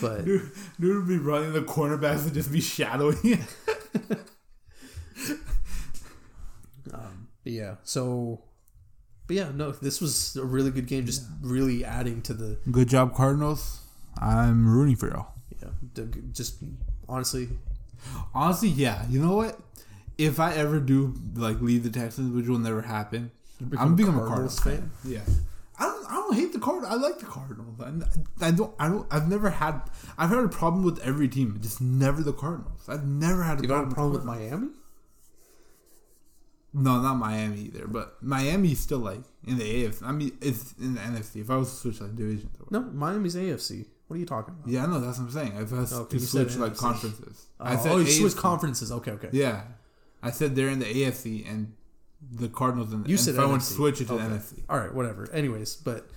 S9: But
S8: Dude, dude would be running the cornerbacks and just be shadowing it.
S9: Um, yeah, so. But yeah, no, this was a really good game. Just really adding to the
S8: Good job, Cardinals. I'm rooting for y'all.
S9: yeah, just honestly,
S8: Honestly, yeah. You know what? If I ever do like leave the Texans, which will never happen, I'm become a Cardinals fan. Yeah. I don't. I don't hate the Cardinals. I like the Cardinals. I, I don't. I don't. I've never had. I've had a problem with every team, just never the Cardinals. I've never had a
S9: you got
S8: problem.
S9: a problem with
S8: the
S9: Miami?
S8: No, not Miami either. But Miami's still like in the AFC. I mean, it's in the NFC. If I was to switch like divisions,
S9: No, Miami's AFC. What are you talking about?
S8: yeah, no, that's what I'm saying. If I was oh,
S9: Okay,
S8: to switch like
S9: NFC.
S8: conferences,
S9: Oh, oh, you switch conferences. Okay, okay.
S8: Yeah, I said they're in the AFC and the Cardinals in the.
S9: You
S8: and
S9: said
S8: if I want to switch it to
S9: Okay.
S8: the NFC.
S9: All right, whatever. Anyways, but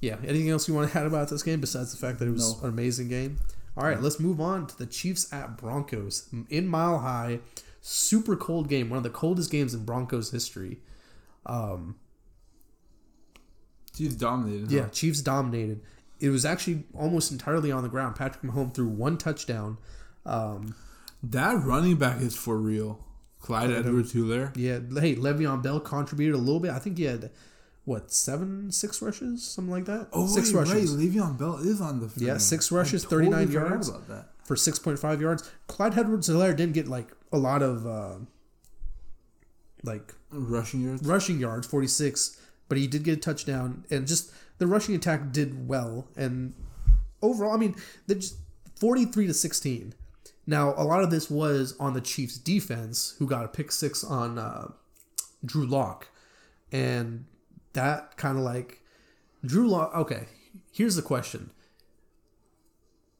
S9: yeah, anything else you want to add about this game besides the fact that it was
S8: No.
S9: an amazing game? All right, let's move on to the Chiefs at Broncos in Mile High. Super cold game, one of the coldest games in Broncos history. Um,
S8: Chiefs dominated.
S9: Yeah,
S8: huh?
S9: Chiefs dominated. It was actually almost entirely on the ground. Patrick Mahomes threw one touchdown. Um,
S8: that running back is for real. Clyde Edwards Helaire.
S9: yeah, hey, Le'Veon Bell contributed a little bit. I think he had what seven, six rushes, something like that.
S8: Oh,
S9: six
S8: wait,
S9: rushes
S8: Right, Le'Veon Bell is on the.
S9: Yeah, six rushes,
S8: totally
S9: 39 yards.
S8: About that.
S9: for six point five yards. Clyde Edwards Helaire didn't get like a lot of uh, like
S8: Rushing yards.
S9: rushing yards, 46, but he did get a touchdown, and just the rushing attack did well. And overall, I mean, they just 43 to 16. Now, a lot of this was on the Chiefs' defense, who got a pick six on uh, Drew Lock, and that kind of like Drew Lock. Okay, here's the question: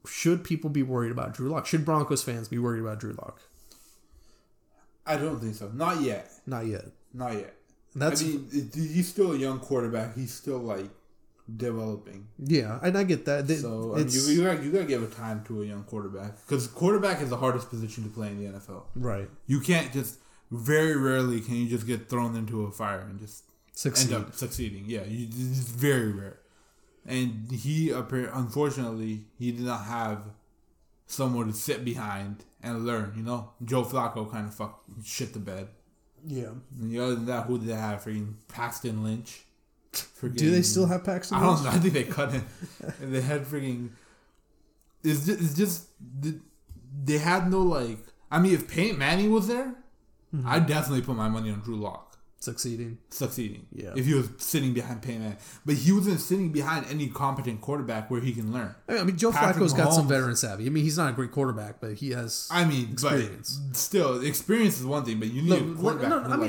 S9: Should people be worried about Drew Lock? Should Broncos fans be worried about Drew Lock?
S8: I don't think so. Not yet.
S9: Not yet.
S8: Not yet.
S9: That's
S8: I mean, he's still a young quarterback. He's still like developing.
S9: yeah, and I get that. Th-
S8: So I mean, you, you got you got to give a time to a young quarterback because quarterback is the hardest position to play in the NFL.
S9: right.
S8: You can't just very rarely can you just get thrown into a fire and just
S9: Succeed.
S8: end up succeeding. Yeah, you, it's very rare. And he appar- unfortunately he did not have someone to sit behind and learn. You know, Joe Flacco kind of fucked shit the bed.
S9: Yeah.
S8: And other than that, who did they have? Freaking Paxton Lynch. Freaking,
S9: Do they still have Paxton?
S8: I don't
S9: Lynch?
S8: know. I think they cut him. and they had freaking. It's just, it's just they had no like. I mean, if Peyton Manning was there,
S9: Mm-hmm.
S8: I'd definitely put my money on Drew Lock
S9: Succeeding.
S8: succeeding.
S9: Yeah.
S8: If he was sitting behind Peyton but he wasn't sitting behind any competent quarterback where he can learn.
S9: I mean, I mean, Joe
S8: Patrick
S9: Flacco's got some veteran savvy. I mean, he's not a great quarterback, but he has.
S8: I mean,
S9: Experience.
S8: still, experience is one thing, but you need
S9: Look,
S8: a quarterback.
S9: no,
S8: who,
S9: I
S8: like-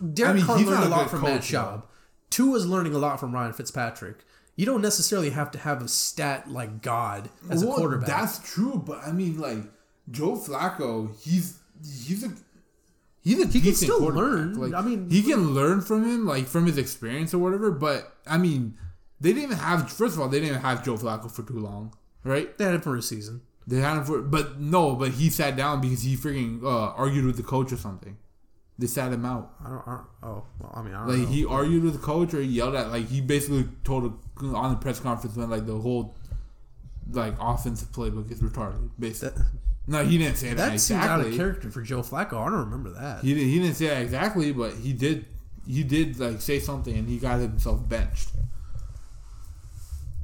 S9: mean, Derek
S8: I mean,
S9: Carr
S8: he's
S9: learned
S8: not
S9: a lot from Matt
S8: coach, though.
S9: Schaub. Tua's learning a lot from Ryan Fitzpatrick. You don't necessarily have to have a stat like God as
S8: Well,
S9: a quarterback.
S8: That's true, but I mean, like Joe Flacco, he's he's a he's a
S9: He can still learn.
S8: Like,
S9: I mean-
S8: he can learn from him, like from his experience or whatever. But I mean, they didn't even have. First of all, they didn't even have Joe Flacco for too long, right?
S9: they had him for a season.
S8: They had him for, but no, but he sat down because he freaking uh, argued with the coach or something. They sat him out.
S9: I don't. I don't oh, well, I mean, I don't
S8: Like
S9: know.
S8: he argued with the coach or he yelled at like he basically told a, on the press conference when like the whole like offensive playbook is retarded. Basically,
S9: That-
S8: no, he didn't say that,
S9: that seems out of character for Joe Flacco. I don't remember that.
S8: He didn't, he didn't say that exactly, but he did. He did like say something, and he got himself benched.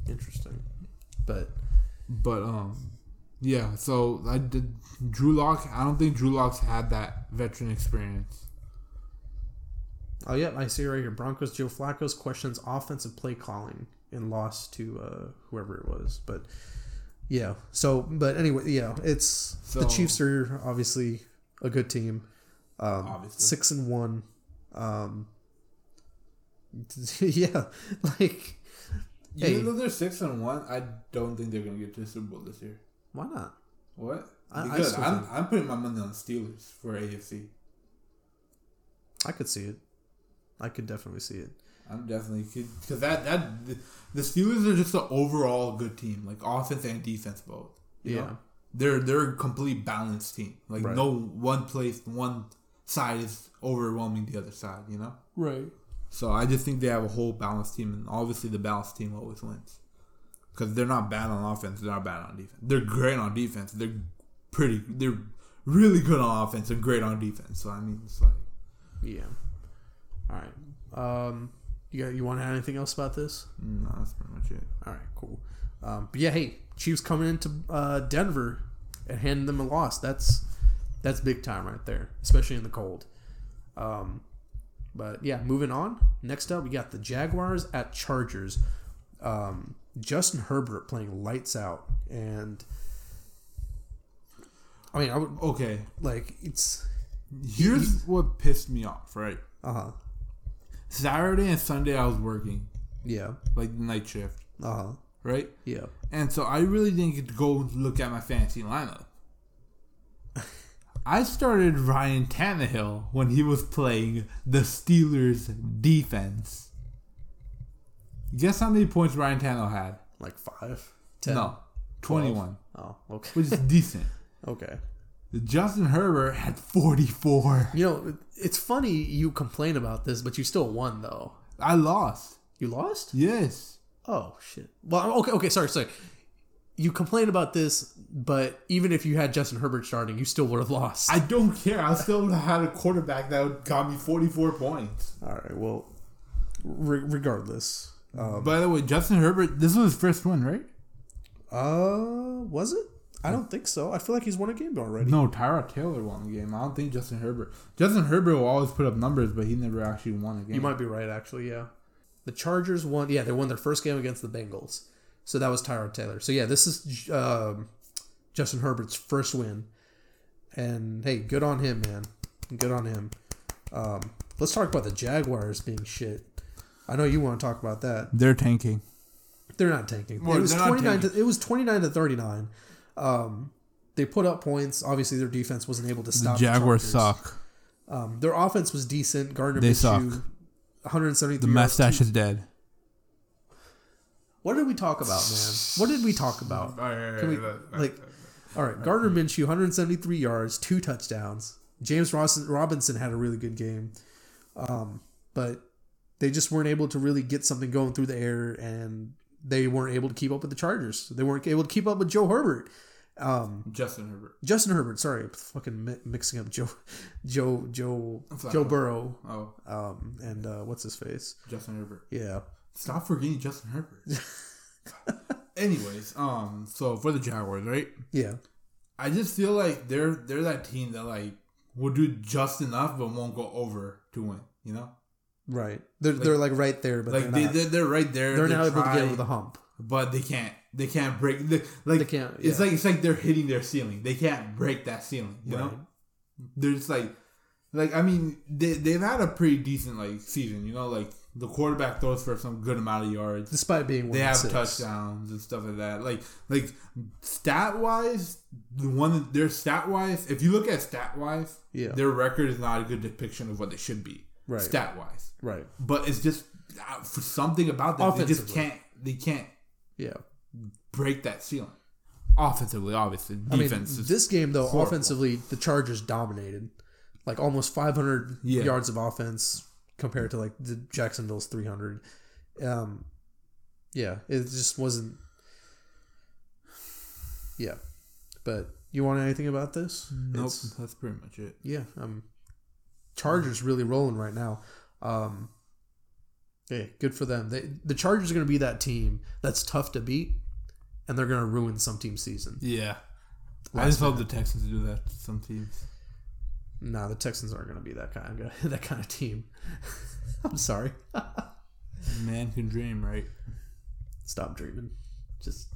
S9: Interesting, but
S8: But um, yeah. So I did Drew Lock. I don't think Drew Lock's had that veteran experience.
S9: oh yeah, I see right here. Broncos Joe Flacco's questions offensive play calling and lost to uh, whoever it was, but yeah. So, but anyway, yeah, it's the Chiefs are obviously a good team. Um,
S8: Obviously.
S9: six and one. Um, yeah, like Hey.
S8: Even though they're six and one, I don't think they're gonna get to the Super Bowl this year.
S9: why not?
S8: What?
S9: I- I
S8: Because I'm, I'm putting my money on Steelers for AFC.
S9: I could see it. I could definitely see it.
S8: I'm definitely because that that the, the Steelers are just an overall good team, like offense and defense both.
S9: Yeah.
S8: know? they're they're a complete balanced team. Like
S9: Right.
S8: no one place, one side is overwhelming the other side. You know.
S9: Right.
S8: So I just think they have a whole balanced team, and obviously the balanced team always wins. Because they're not bad on offense, they're not bad on defense. They're great on defense. They're pretty. They're really good on offense and great on defense. So I mean, it's like
S9: Yeah. All right. Um, you got, you want to add anything else about this?
S8: no, that's pretty much it.
S9: All right, cool. Um, but yeah, hey, Chiefs coming into uh, Denver and handing them a loss. That's that's big time right there, especially in the cold. Um, but yeah, moving on. Next up, we got the Jaguars at Chargers. Um, Justin Herbert playing lights out, and I mean, I would
S8: Okay,
S9: like it's
S8: here's what pissed me off. Right,
S9: uh huh,
S8: Saturday and Sunday I was working
S9: yeah,
S8: like night shift.
S9: uh huh,
S8: Right,
S9: yeah.
S8: and so I really didn't get to go look at my fantasy lineup. I started Ryan Tannehill when he was playing the Steelers defense. Guess how many points Ryan Tannehill had?
S9: Like five, ten.
S8: No, 21,
S9: Oh, okay.
S8: which is decent.
S9: Okay.
S8: Justin Herbert had 44.
S9: You know, it's funny you complain about this, but you still won though.
S8: I lost.
S9: You lost?
S8: Yes.
S9: Oh shit. Well, okay, okay, sorry, sorry. You complain about this, but even if you had Justin Herbert starting, you still would have lost.
S8: I don't care. I still would have had a quarterback that would got me 44 points.
S9: All right. Well, re- regardless. Um,
S8: By the way, Justin Herbert, this was his first win, right?
S9: uh, was it? I don't think so. I feel like he's won a game already.
S8: No, Tyrod Taylor won the game. I don't think Justin Herbert. Justin Herbert will always put up numbers, but he never actually won a game.
S9: You might be right, actually. Yeah, the Chargers won. Yeah, they won their first game against the Bengals. So that was Tyrod Taylor. So yeah, this is um, Justin Herbert's first win, and hey, good on him, man. Good on him. Um, let's talk about the Jaguars being shit. I know you want to talk about that.
S8: They're tanking.
S9: They're not tanking.
S8: Well,
S9: it was twenty nine. It was twenty nine to thirty nine. Um, they put up points. Obviously, their defense wasn't able to
S8: The
S9: stop.
S8: Jaguars
S9: Chargers.
S8: suck.
S9: Um, their offense was decent. Gardner
S8: They
S9: Minshew,
S8: suck.
S9: 173.
S8: The mustache
S9: two-
S8: is dead.
S9: What did we talk about, man? What did we talk about? Can we, like, all right, Gardner Minshew, 173 yards, two touchdowns. James Robinson had a really good game, um, but they just weren't able to really get something going through the air, and they weren't able to keep up with the Chargers. They weren't able to keep up with Joe Herbert. Um,
S8: Justin Herbert.
S9: Justin Herbert, sorry, I'm fucking mi- mixing up Joe, Joe, Joe,
S8: Flacco.
S9: Joe Burrow,
S8: Oh,
S9: um, and uh, what's his face?
S8: Justin Herbert.
S9: Yeah,
S8: Stop forgetting Justin Herbert. Anyways, um, so for the Jaguars, right?
S9: yeah,
S8: I just feel like they're they're that team that like will do just enough but won't go over to win. You know,
S9: right. They're they're like right there, but
S8: like
S9: they're
S8: they
S9: not.
S8: they're, they're right there.
S9: they're not able to get
S8: trying,
S9: over the hump.
S8: But they can't. They can't break. They, like
S9: They can't,
S8: It's
S9: yeah.
S8: like it's like they're hitting their ceiling. They can't break that ceiling. You
S9: Right.
S8: know, they're just like, like I mean, they they've had a pretty decent like season. You know, like the quarterback throws for some good amount of yards.
S9: Despite being one
S8: They have
S9: six.
S8: touchdowns and stuff like that. Like like stat wise, the one that their stat wise, if you look at stat wise,
S9: Yeah.
S8: their record is not a good depiction of what they should be.
S9: Right.
S8: Stat wise.
S9: Right.
S8: But it's just uh, for something about them, they just can't they can't
S9: Yeah.
S8: break that ceiling. Offensively, obviously,
S9: I mean, this game though,
S8: horrible.
S9: offensively, the Chargers dominated, like almost 500
S8: Yeah.
S9: yards of offense compared to like the Jacksonville's 300. Um, yeah, it just wasn't. Yeah, but you want anything about this?
S8: Nope,
S9: It's-
S8: that's pretty much it.
S9: yeah, um, Chargers really rolling right now. Um, hey, good for them. They, the Chargers are going to be that team that's tough to beat, and they're going to ruin some team's season.
S8: Yeah, I just hope the Texans do that to some teams.
S9: Nah, the Texans aren't going to be that kind of that kind of team. I'm sorry.
S8: Man can dream, right?
S9: Stop dreaming. Just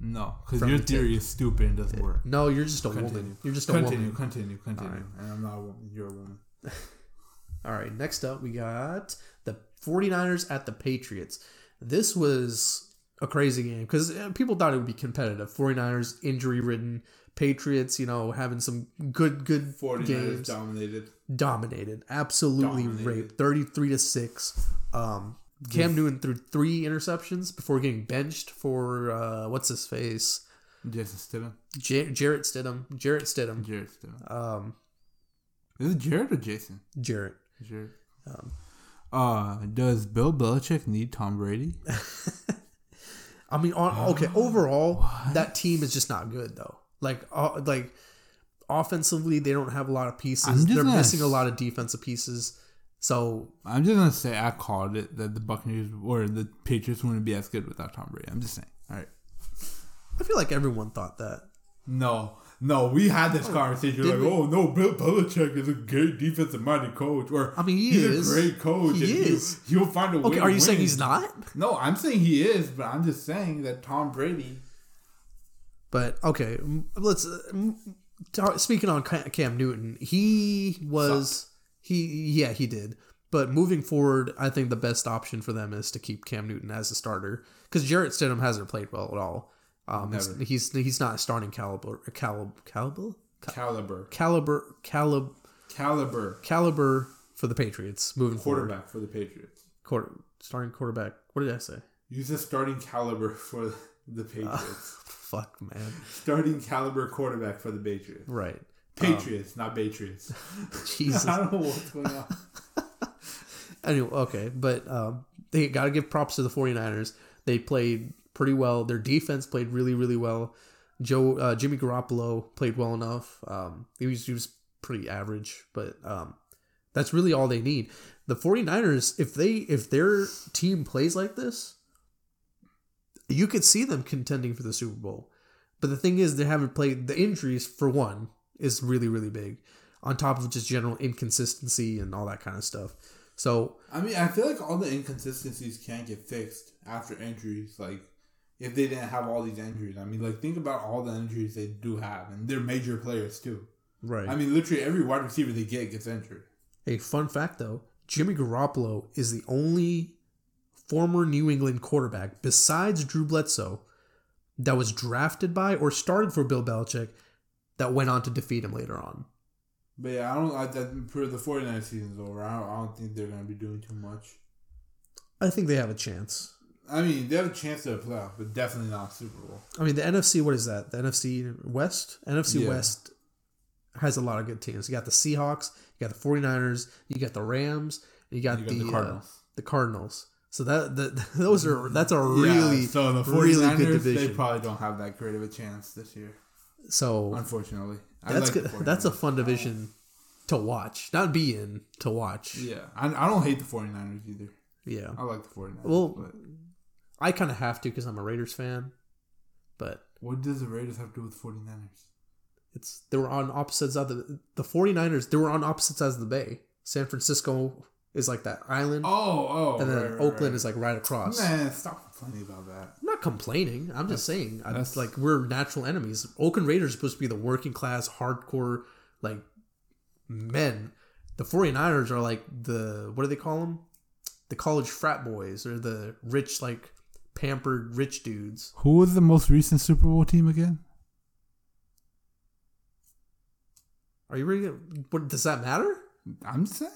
S8: No, because your
S9: the
S8: theory is stupid and doesn't work.
S9: no. You're just a
S8: Continue.
S9: woman. You're just a
S8: Continue,
S9: woman.
S8: continue, continue.
S9: Alright.
S8: And I'm not a woman. You're a woman.
S9: All right. Next up, we got 49ers at the Patriots. This was a crazy game because people thought it would be competitive. 49ers injury ridden. Patriots, you know, having some good, good
S8: 49ers
S9: games.
S8: dominated.
S9: dominated, absolutely
S8: Dominated.
S9: raped, thirty-three to six. Um, Cam Newton threw three interceptions before getting benched for uh, what's his face,
S8: Jason Stidham.
S9: J- Jarrett Stidham. Jarrett Stidham.
S8: Jared Stidham.
S9: Um,
S8: Is it Jared or Jason?
S9: Jarrett.
S8: Jared.
S9: Um,
S8: Uh, does Bill Belichick need Tom Brady?
S9: I mean, on, okay, overall, that team is just not good though. Like, uh, like offensively, they don't have a lot of pieces. They're
S8: gonna
S9: missing a lot of defensive pieces. So
S8: I'm just gonna say I called it that the Buccaneers or the Patriots wouldn't be as good without Tom Brady. I'm just saying. All right.
S9: I feel like everyone thought that.
S8: No, no, we had this conversation
S9: did
S8: like,
S9: we?
S8: oh no, Bill Belichick is a great defensive minded coach, or
S9: I mean, he
S8: he's
S9: is.
S8: a great coach.
S9: He is.
S8: He, will he'll find a way.
S9: Okay,
S8: to
S9: are you saying he's not?
S8: No, I'm saying he is, but I'm just saying that Tom Brady.
S9: But okay, let's. Uh, speaking on Cam Newton, he was he yeah he did. But moving forward, I think the best option for them is to keep Cam Newton as a starter because Jarrett Stidham hasn't played well at all. Um, he's, he's not a starting caliber caliber caliber
S8: Caliber,
S9: caliber caliber
S8: caliber
S9: caliber for the Patriots moving forward.
S8: quarterback for the Patriots.
S9: Quarter, starting quarterback. What did I say?
S8: Use a starting caliber for the Patriots.
S9: Fuck man.
S8: starting caliber quarterback for the Patriots.
S9: Right.
S8: Patriots, not Patriots.
S9: Jesus.
S8: I don't know what's going on.
S9: Anyway, okay, but um, they got to give props to the 49ers. They played pretty well. Their defense played really, really well. Joe uh, Jimmy Garoppolo played well enough. Um, he was he was pretty average, but um, that's really all they need. The 49ers, if they if their team plays like this, you could see them contending for the Super Bowl. But the thing is, they haven't played. The injuries, for one, is really really big. On top of just general inconsistency and all that kind of stuff. So
S8: I mean, I feel like all the inconsistencies can't get fixed after injuries. Like, if they didn't have all these injuries, I mean, like think about all the injuries they do have, and they're major players too.
S9: right.
S8: I mean, literally every wide receiver they get gets injured.
S9: A fun fact though, Jimmy Garoppolo is the only former New England quarterback besides Drew Bledsoe that was drafted by or started for Bill Belichick that went on to defeat him later on.
S8: But yeah, I don't. I, that, for the 49 season's over. I don't, I don't think they're gonna be doing too much.
S9: I think they have a chance.
S8: I mean, they have a chance to play off, but definitely not Super Bowl.
S9: I mean, the NFC, what is that? The NFC West? NFC
S8: Yeah.
S9: West has a lot of good teams. You got the Seahawks, you got the 49ers, you got the Rams, and you got,
S8: You got
S9: the,
S8: the
S9: uh,
S8: Cardinals.
S9: the Cardinals. So that, that those are that's a really
S8: yeah, so the 49ers,
S9: really good
S8: They probably don't have that great of a chance this year,
S9: so
S8: unfortunately. I
S9: That's
S8: like
S9: good. That's a fun division to watch, not be in to watch.
S8: Yeah, I, I don't hate the 49ers either.
S9: Yeah.
S8: I like the 49ers.
S9: Well,
S8: but
S9: I kind of have to because I'm a Raiders fan, but
S8: what does the Raiders have to do with 49ers?
S9: it's they were on opposite sides of the the 49ers. They were on opposite sides of the bay. San Francisco is like that island,
S8: Oh, oh,
S9: and then
S8: right, right,
S9: Oakland
S8: right.
S9: is like right across.
S8: Man, stop complaining about that.
S9: I'm not complaining. I'm just saying, I,
S8: that's-
S9: like we're natural enemies. Oakland Raiders are supposed to be the working class, hardcore, like men. The 49ers are like the what do they call them? The college frat boys or the rich, like pampered rich dudes.
S8: Who was the most recent Super Bowl team again?
S9: Are you ready? To, what does that matter?
S8: I'm just saying.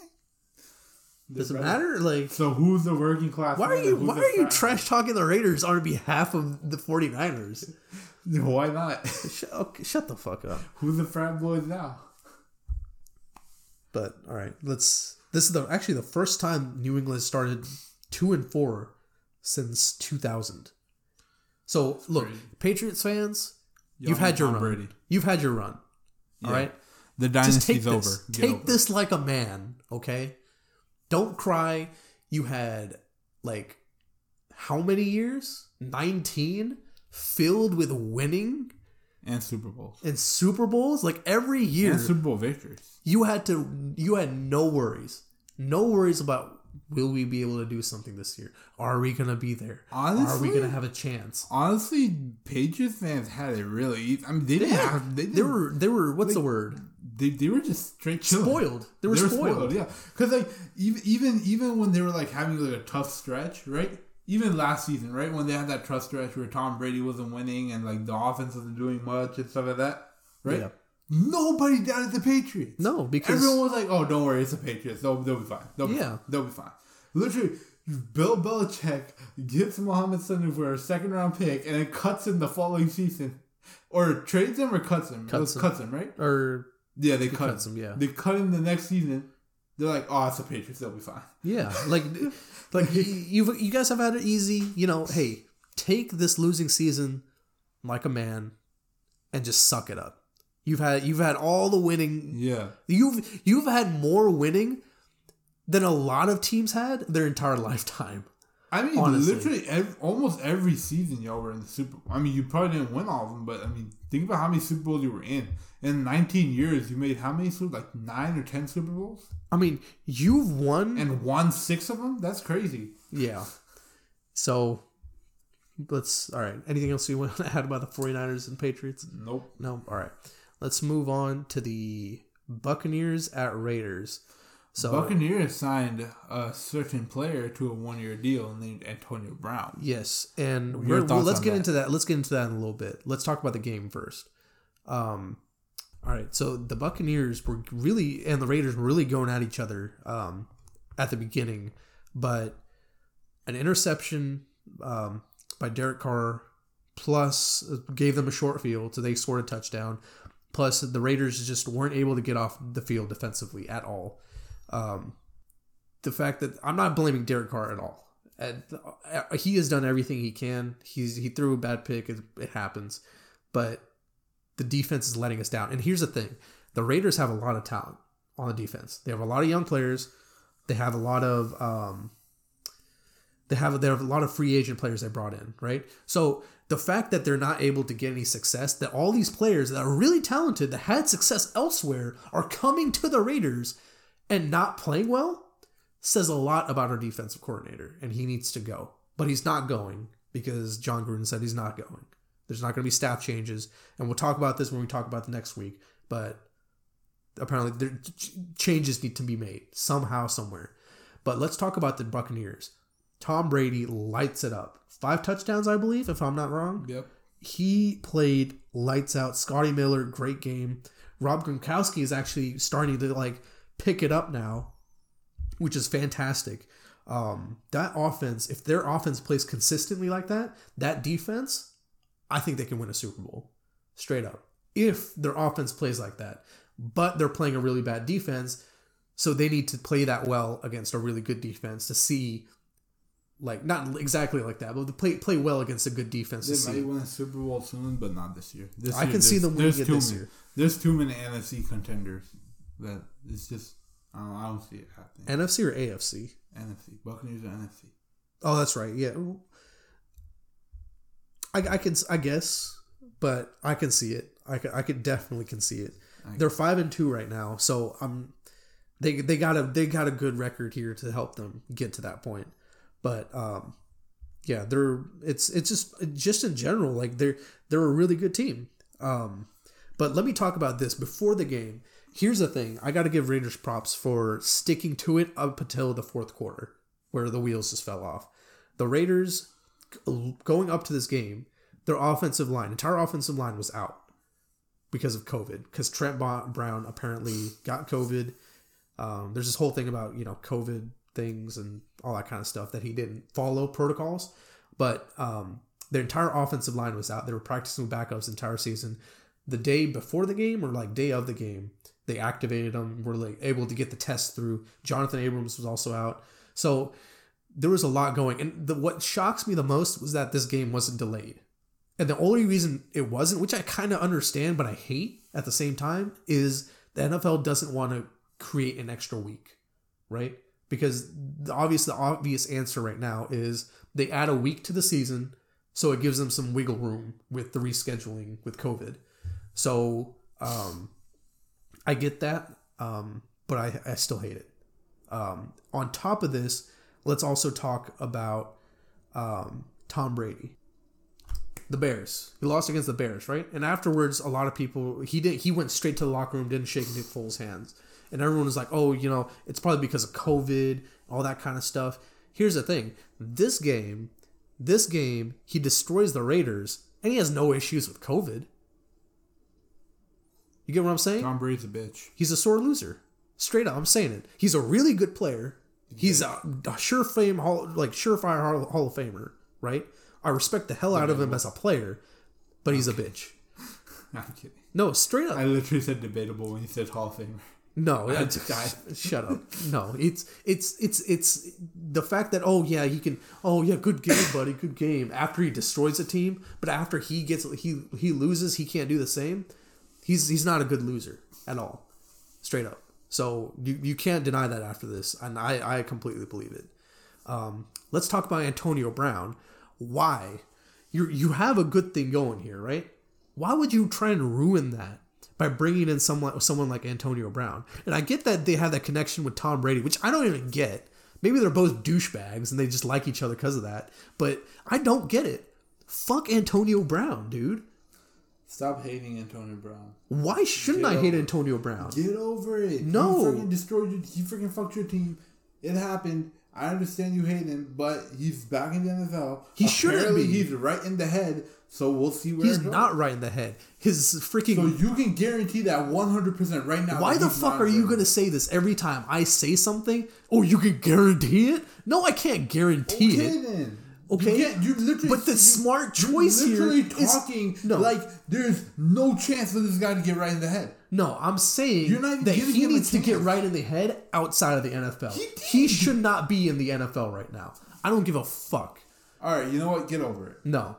S9: Does it matter? Like,
S8: So who's the working class?
S9: why are you why are you trash talking the Raiders on behalf of the 49ers?
S8: Why not?
S9: Shut, okay, shut the fuck up.
S8: who's the frat boys now?
S9: But all right, let's. This is the actually the first time New England started two and four since 2000. So look, Patriots fans,
S8: Y'all
S9: you've had your
S8: Tom
S9: run.
S8: Brady.
S9: You've had your run. All
S8: Yeah.
S9: right,
S8: The
S9: just take
S8: dynasty's
S9: this.
S8: over. Get
S9: Take
S8: over
S9: this like a man. Okay, don't cry. You had like how many years? 19 filled with winning
S8: and Super Bowls
S9: and Super Bowls. Like every year,
S8: and Super Bowl victories.
S9: you had to you had no worries no worries about will we be able to do something this year are we gonna be there are we gonna have a chance
S8: Honestly, Patriots fans had it really easy. I mean, they didn't have. They,
S9: they were they were what's the word
S8: They, they were just straight chilling.
S9: spoiled they were spoiled,
S8: yeah. Because like even even even when they were like having like a tough stretch, right? Even last season, right when they had that tough stretch where Tom Brady wasn't winning and like the offense wasn't doing much and stuff like that, right?
S9: Yeah.
S8: Nobody doubted the Patriots.
S9: no because
S8: Everyone was like, "Oh, don't worry, it's the Patriots. They'll, they'll be fine. They'll be
S9: Yeah.
S8: fine. They'll be fine." Literally, Bill Belichick gets Mohamed Sanu for a second round pick and it cuts him the following season, or trades him or cuts him.
S9: Cuts him.
S8: cuts him, right?
S9: or
S8: Yeah, they cut
S9: cuts him, yeah.
S8: they cut him the next season. They're like, "Oh, it's the Patriots. They'll be fine."
S9: yeah like like you you guys have had it easy you know hey take this losing season like a man and just suck it up you've had you've had all the winning
S8: Yeah,
S9: You've you've had more winning than a lot of teams had their entire lifetime.
S8: I mean,
S9: Honestly.
S8: literally, ev almost every season y'all were in the Super Bowl. I mean, you probably didn't win all of them, but I mean, think about how many Super Bowls you were in. In 19 years, you made how many Super? Like nine or ten Super Bowls,
S9: I mean, you've won
S8: and won six of them. That's crazy.
S9: yeah. So let's all right. Anything else you want to add about the 49ers and Patriots?
S8: Nope.
S9: No. All right. Let's move on to the Buccaneers at Raiders. So
S8: Buccaneers signed a certain player to a one-year deal named Antonio Brown.
S9: Yes, and we're, well, let's get
S8: that?
S9: into that. Let's get into that in a little bit. Let's talk about the game first. Um, all right, so the Buccaneers were really and the Raiders were really going at each other um, at the beginning, but an interception um, by Derek Carr plus gave them a short field, so they scored a touchdown. Plus, the Raiders just weren't able to get off the field defensively at all. Um, the fact that I'm not blaming Derek Carr at all. Uh, he has done everything he can. He's he threw a bad pick. It, it happens, but the defense is letting us down. And here's the thing: the Raiders have a lot of talent on the defense. They have a lot of young players. They have a lot of um, they have they have a lot of free agent players they brought in, right? So the fact that they're not able to get any success, that all these players that are really talented that had success elsewhere are coming to the Raiders and not playing well, says a lot about our defensive coordinator, and he needs to go. But he's not going because Jon Gruden said he's not going. There's not going to be staff changes, and we'll talk about this when we talk about the next week. But apparently, there, changes need to be made somehow, somewhere. But let's talk about the Buccaneers. Tom Brady lights it up. Five touchdowns, I believe, if I'm not wrong.
S8: Yep.
S9: He played lights out. Scotty Miller, great game. Rob Gronkowski is actually starting to like pick it up now, which is fantastic. Um, that offense, if their offense plays consistently like that, that defense, I think they can win a Super Bowl. Straight up. If their offense plays like that. But they're playing a really bad defense, so they need to play that well against a really good defense to see like not exactly like that, but play play well against a good defense.
S8: They might win a Super Bowl soon, but not this year. This
S9: I
S8: year,
S9: can see them winning it this
S8: many-
S9: year.
S8: There's too many NFC contenders that it's just I don't, I don't see it happening.
S9: NFC or AFC?
S8: NFC Buccaneers or NFC.
S9: Oh, that's right. Yeah, I, I can I guess, but I can see it. I could, I could definitely can see it. They're five and two right now, so I'm they they got a they got a good record here to help them get to that point. But um, yeah, they're it's it's just just in general like they're they're a really good team. Um, but let me talk about this before the game. Here's the thing: I got to give Raiders props for sticking to it up until the fourth quarter, where the wheels just fell off. The Raiders going up to this game, their offensive line, entire offensive line was out because of COVID. Because Trent Brown apparently got COVID. Um, there's this whole thing about you know COVID things and all that kind of stuff that he didn't follow protocols. But um, their entire offensive line was out. They were practicing backups entire season. The day before the game or like day of the game, they activated them. Were like able to get the test through. Jonathan Abrams was also out. So there was a lot going. And the, what shocks me the most was that this game wasn't delayed. And the only reason it wasn't, which I kind of understand but I hate at the same time, is the NFL doesn't want to create an extra week, right? Because the obvious the obvious answer right now is they add a week to the season, so it gives them some wiggle room with the rescheduling with COVID. So um, I get that, um, but I, I still hate it. Um, on top of this, let's also talk about um, Tom Brady the Bears. He lost against the Bears, right? And afterwards, a lot of people he did he went straight to the locker room, didn't shake Nick Foles' hands, and everyone was like, "Oh, you know, it's probably because of COVID, all that kind of stuff." Here's the thing: this game, this game, he destroys the Raiders, and he has no issues with COVID. You get what I'm saying?
S8: Tom Brady's a bitch.
S9: He's a sore loser. Straight up, I'm saying it. He's a really good player. He's a, a sure fame hall, like surefire hall, hall of famer, right? I respect the hell out of him as a player, but he's a bitch.
S8: I'm kidding.
S9: No, straight up.
S8: I literally said debatable when he said Hall of Famer.
S9: No, shut up. No, it's it's it's it's the fact that oh yeah he can oh yeah good game buddy good game after he destroys a team, but after he gets he he loses he can't do the same. He's he's not a good loser at all, straight up. So you you can't deny that after this, and I I completely believe it. Um, let's talk about Antonio Brown. Why you you have a good thing going here, right? Why would you try and ruin that by bringing in someone someone like Antonio Brown? And I get that they have that connection with Tom Brady, which I don't even get. Maybe they're both douchebags and they just like each other because of that. But I don't get it. Fuck Antonio Brown, dude.
S8: Stop hating Antonio Brown.
S9: Why shouldn't
S8: Get
S9: I hate
S8: over.
S9: Antonio Brown?
S8: Get over it.
S9: No.
S8: He freaking destroyed you. He freaking fucked your team. It happened. I understand you hate him, but he's back in the NFL.
S9: He shouldn't
S8: Apparently,
S9: be.
S8: He's right in the head. So we'll see where
S9: He's not right in the head. His freaking.
S8: So you can guarantee that 100% right now.
S9: Why the fuck are you gonna say this every time I say something? Oh, you can guarantee it? No, I can't guarantee
S8: Okay
S9: it.
S8: then.
S9: Okay.
S8: You you literally.
S9: But the
S8: you-
S9: smart
S8: you're
S9: choice here
S8: literally
S9: is-
S8: talking
S9: no.
S8: like there's no chance for this guy to get right in the head.
S9: No, I'm saying
S8: You're not
S9: that he needs to get right in the head outside of the NFL.
S8: He
S9: He, should not be in the NFL right now. I don't give a fuck.
S8: All right, you know what? Get over it.
S9: No.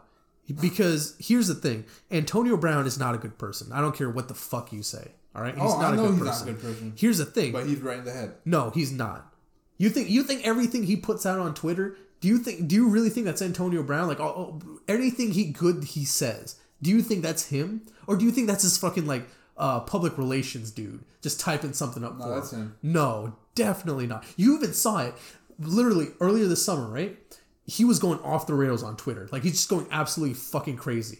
S9: Because here's the thing Antonio Brown is not a good person. I don't care what the fuck you say. All right? He's
S8: Oh, I
S9: not, a good
S8: he's not a
S9: person.
S8: good person.
S9: Here's the thing.
S8: But he's right in the head.
S9: No, he's not. You think you think everything he puts out on Twitter? Do you think? Do you really think that's Antonio Brown? Like, oh, oh, anything he good he says. Do you think that's him, or do you think that's his fucking like uh, public relations dude just typing something up?
S8: No,
S9: for
S8: that's him.
S9: No, definitely not. You even saw it literally earlier this summer, right? He was going off the rails on Twitter. Like he's just going absolutely fucking crazy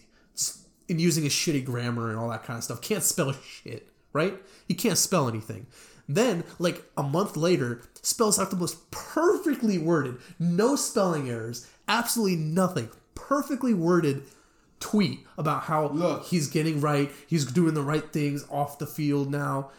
S9: and using his shitty grammar and all that kind of stuff. Can't spell shit, right? He can't spell anything. Then, like a month later, spells out the most perfectly worded, no spelling errors, absolutely nothing, perfectly worded tweet about how
S8: Look.
S9: he's getting right, he's doing the right things off the field now.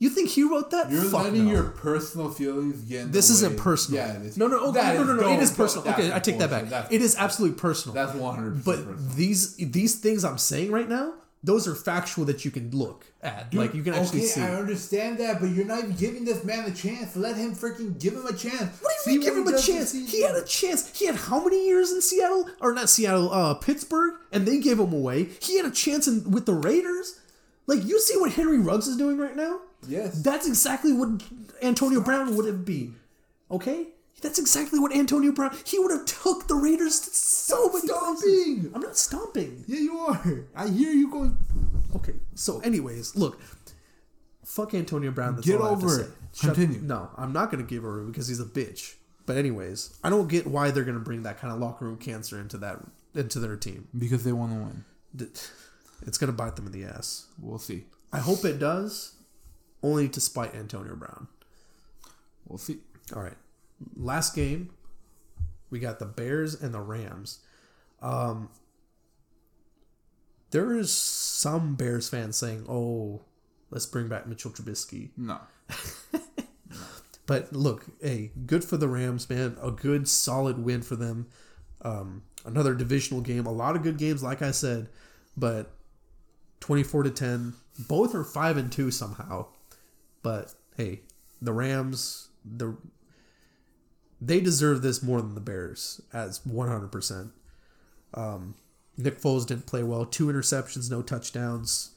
S9: You think he wrote that?
S8: You're
S9: Fuck
S8: letting
S9: no.
S8: your personal feelings get. In
S9: This isn't
S8: way.
S9: personal.
S8: Yeah, is.
S9: No, no, okay,
S8: That
S9: no,
S8: is-
S9: no, no. It is personal. Okay, I take that back.
S8: That's-
S9: It is absolutely personal.
S8: That's 100.
S9: but these these things I'm saying right now, those are factual that you can look at. like you can actually
S8: okay,
S9: see.
S8: I understand that, but you're not even giving this man a chance. Let him freaking give him a chance.
S9: What do you mean give him a chance? He had a chance. He had how many years in Seattle? Or not Seattle, uh, Pittsburgh, and they gave him away. He had a chance in, with the Raiders. Like you see what Henry Ruggs is doing right now?
S8: Yes.
S9: That's exactly what Antonio Brown would have been. Okay? That's exactly what Antonio Brown. He would have took the Raiders to so many
S8: stomping.
S9: places. I'm not stomping.
S8: Yeah, you are. I hear you going.
S9: Okay. So, anyways, look. Fuck Antonio Brown. That's
S8: Get
S9: all I have to
S8: over it.
S9: Shut-
S8: Continue.
S9: No, I'm not going to give over because he's a bitch. But anyways, I don't get why they're going to bring that kind of locker room cancer into that into their team.
S8: Because they want to win.
S9: It's going to bite them in the ass.
S8: We'll see.
S9: I hope it does, only to spite Antonio Brown.
S8: We'll see.
S9: All right. Last game, we got the Bears and the Rams. Um, there is some Bears fans saying, "Oh, let's bring back Mitchell Trubisky."
S8: No.
S9: But look, hey, good for the Rams, man. A good, solid win for them. Um, another divisional game. A lot of good games, like I said, but twenty-four to ten. Both are five and two somehow. But hey, the Rams, the they deserve this more than the Bears, as one hundred percent. Um, Nick Foles didn't play well. Two interceptions, no touchdowns.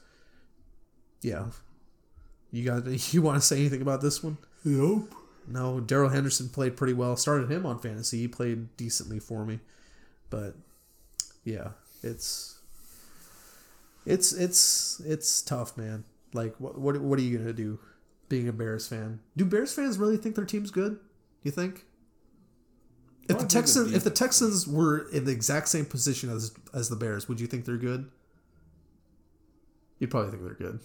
S9: Yeah, you got you want to say anything about this one?
S8: Nope.
S9: No, Darrell Henderson played pretty well. Started him on fantasy. He played decently for me, but yeah, it's it's it's it's tough, man. Like, what what what are you gonna do? Being a Bears fan, do Bears fans really think their team's good? You think? If the Texans if the Texans were in the exact same position as as the Bears, would you think they're good? You'd probably think they're good.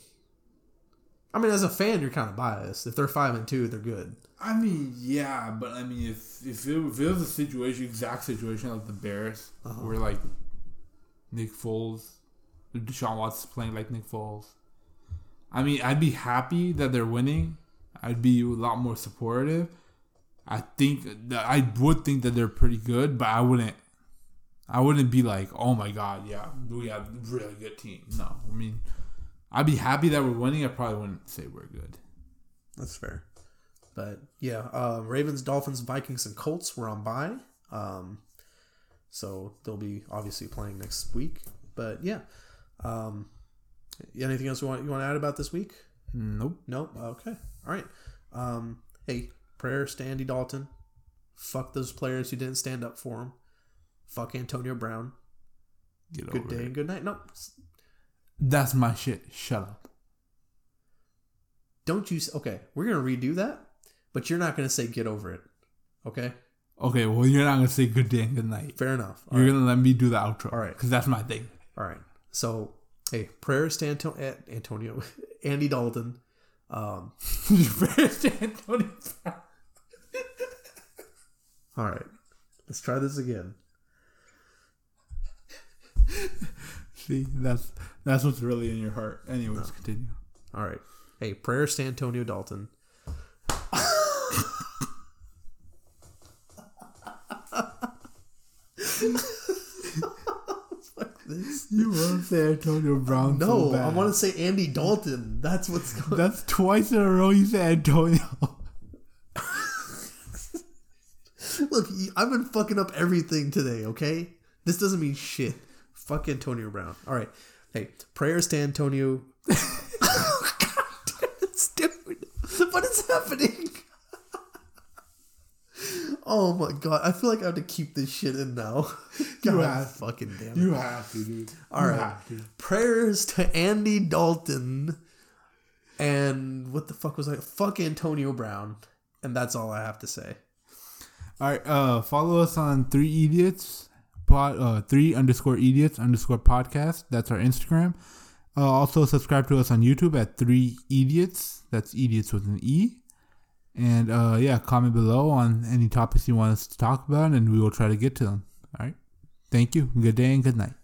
S9: I mean, as a fan, you're kind of biased. If they're five and two, they're good.
S8: I mean, yeah, but I mean, if if it, if it was a situation, exact situation like the Bears, uh-huh. where like Nick Foles, Deshaun Watson playing like Nick Foles, I mean, I'd be happy that they're winning. I'd be a lot more supportive. I think that I would think that they're pretty good, but I wouldn't. I wouldn't be like, oh my god, yeah, we have a really good team. No, I mean, I'd be happy that we're winning. I probably wouldn't say we're good.
S9: That's fair. But yeah, uh, Ravens, Dolphins, Vikings, and Colts were on bye. Um, so they'll be obviously playing next week. But yeah. Um, anything else you want you want to add about this week?
S8: Nope.
S9: Nope. Okay. All right. Um, hey, prayers to Andy Dalton. Fuck those players who didn't stand up for him. Fuck Antonio Brown.
S8: Get
S9: Good day
S8: it.
S9: and good night. Nope.
S8: That's my shit. Shut up.
S9: don't you? Okay, we're gonna redo that, but you're not gonna say get over it. Okay.
S8: Okay, well, you're not gonna say good day and good night.
S9: Fair enough. All
S8: You're
S9: right.
S8: gonna let me do the outro.
S9: All right.
S8: because that's my thing.
S9: All right. So, hey, prayers to Anto- Antonio, Andy Dalton. Um,
S8: Prayers to Antonio
S9: all right. Let's try this again.
S8: See, that's that's what's really in your heart. Anyways, continue.
S9: All right. Hey, prayers to Antonio Dalton. Fuck this.
S8: You are say Antonio Brown.
S9: No,
S8: so
S9: I want to say Andy Dalton. That's what's going.
S8: That's twice in a row you say Antonio.
S9: Look, I've been fucking up everything today. Okay, this doesn't mean shit. Fuck Antonio Brown. All right, hey, prayers to Antonio. God damn it, dude! What is happening? Oh my god, I feel like I have to keep this shit in now. God
S8: You have
S9: fucking damn it.
S8: You have to, dude.
S9: All
S8: you
S9: right.
S8: to.
S9: Prayers to Andy Dalton and what the fuck was I? Fuck Antonio Brown. And that's all I have to say.
S8: All right. Uh, follow us on three idiots. Pod, uh, three underscore idiots underscore podcast. That's our Instagram. Uh, also subscribe to us on YouTube at three idiots. That's idiots with an e. And uh, yeah, comment below on any topics you want us to talk about, and we will try to get to them. All right. Thank you. Good day and good night.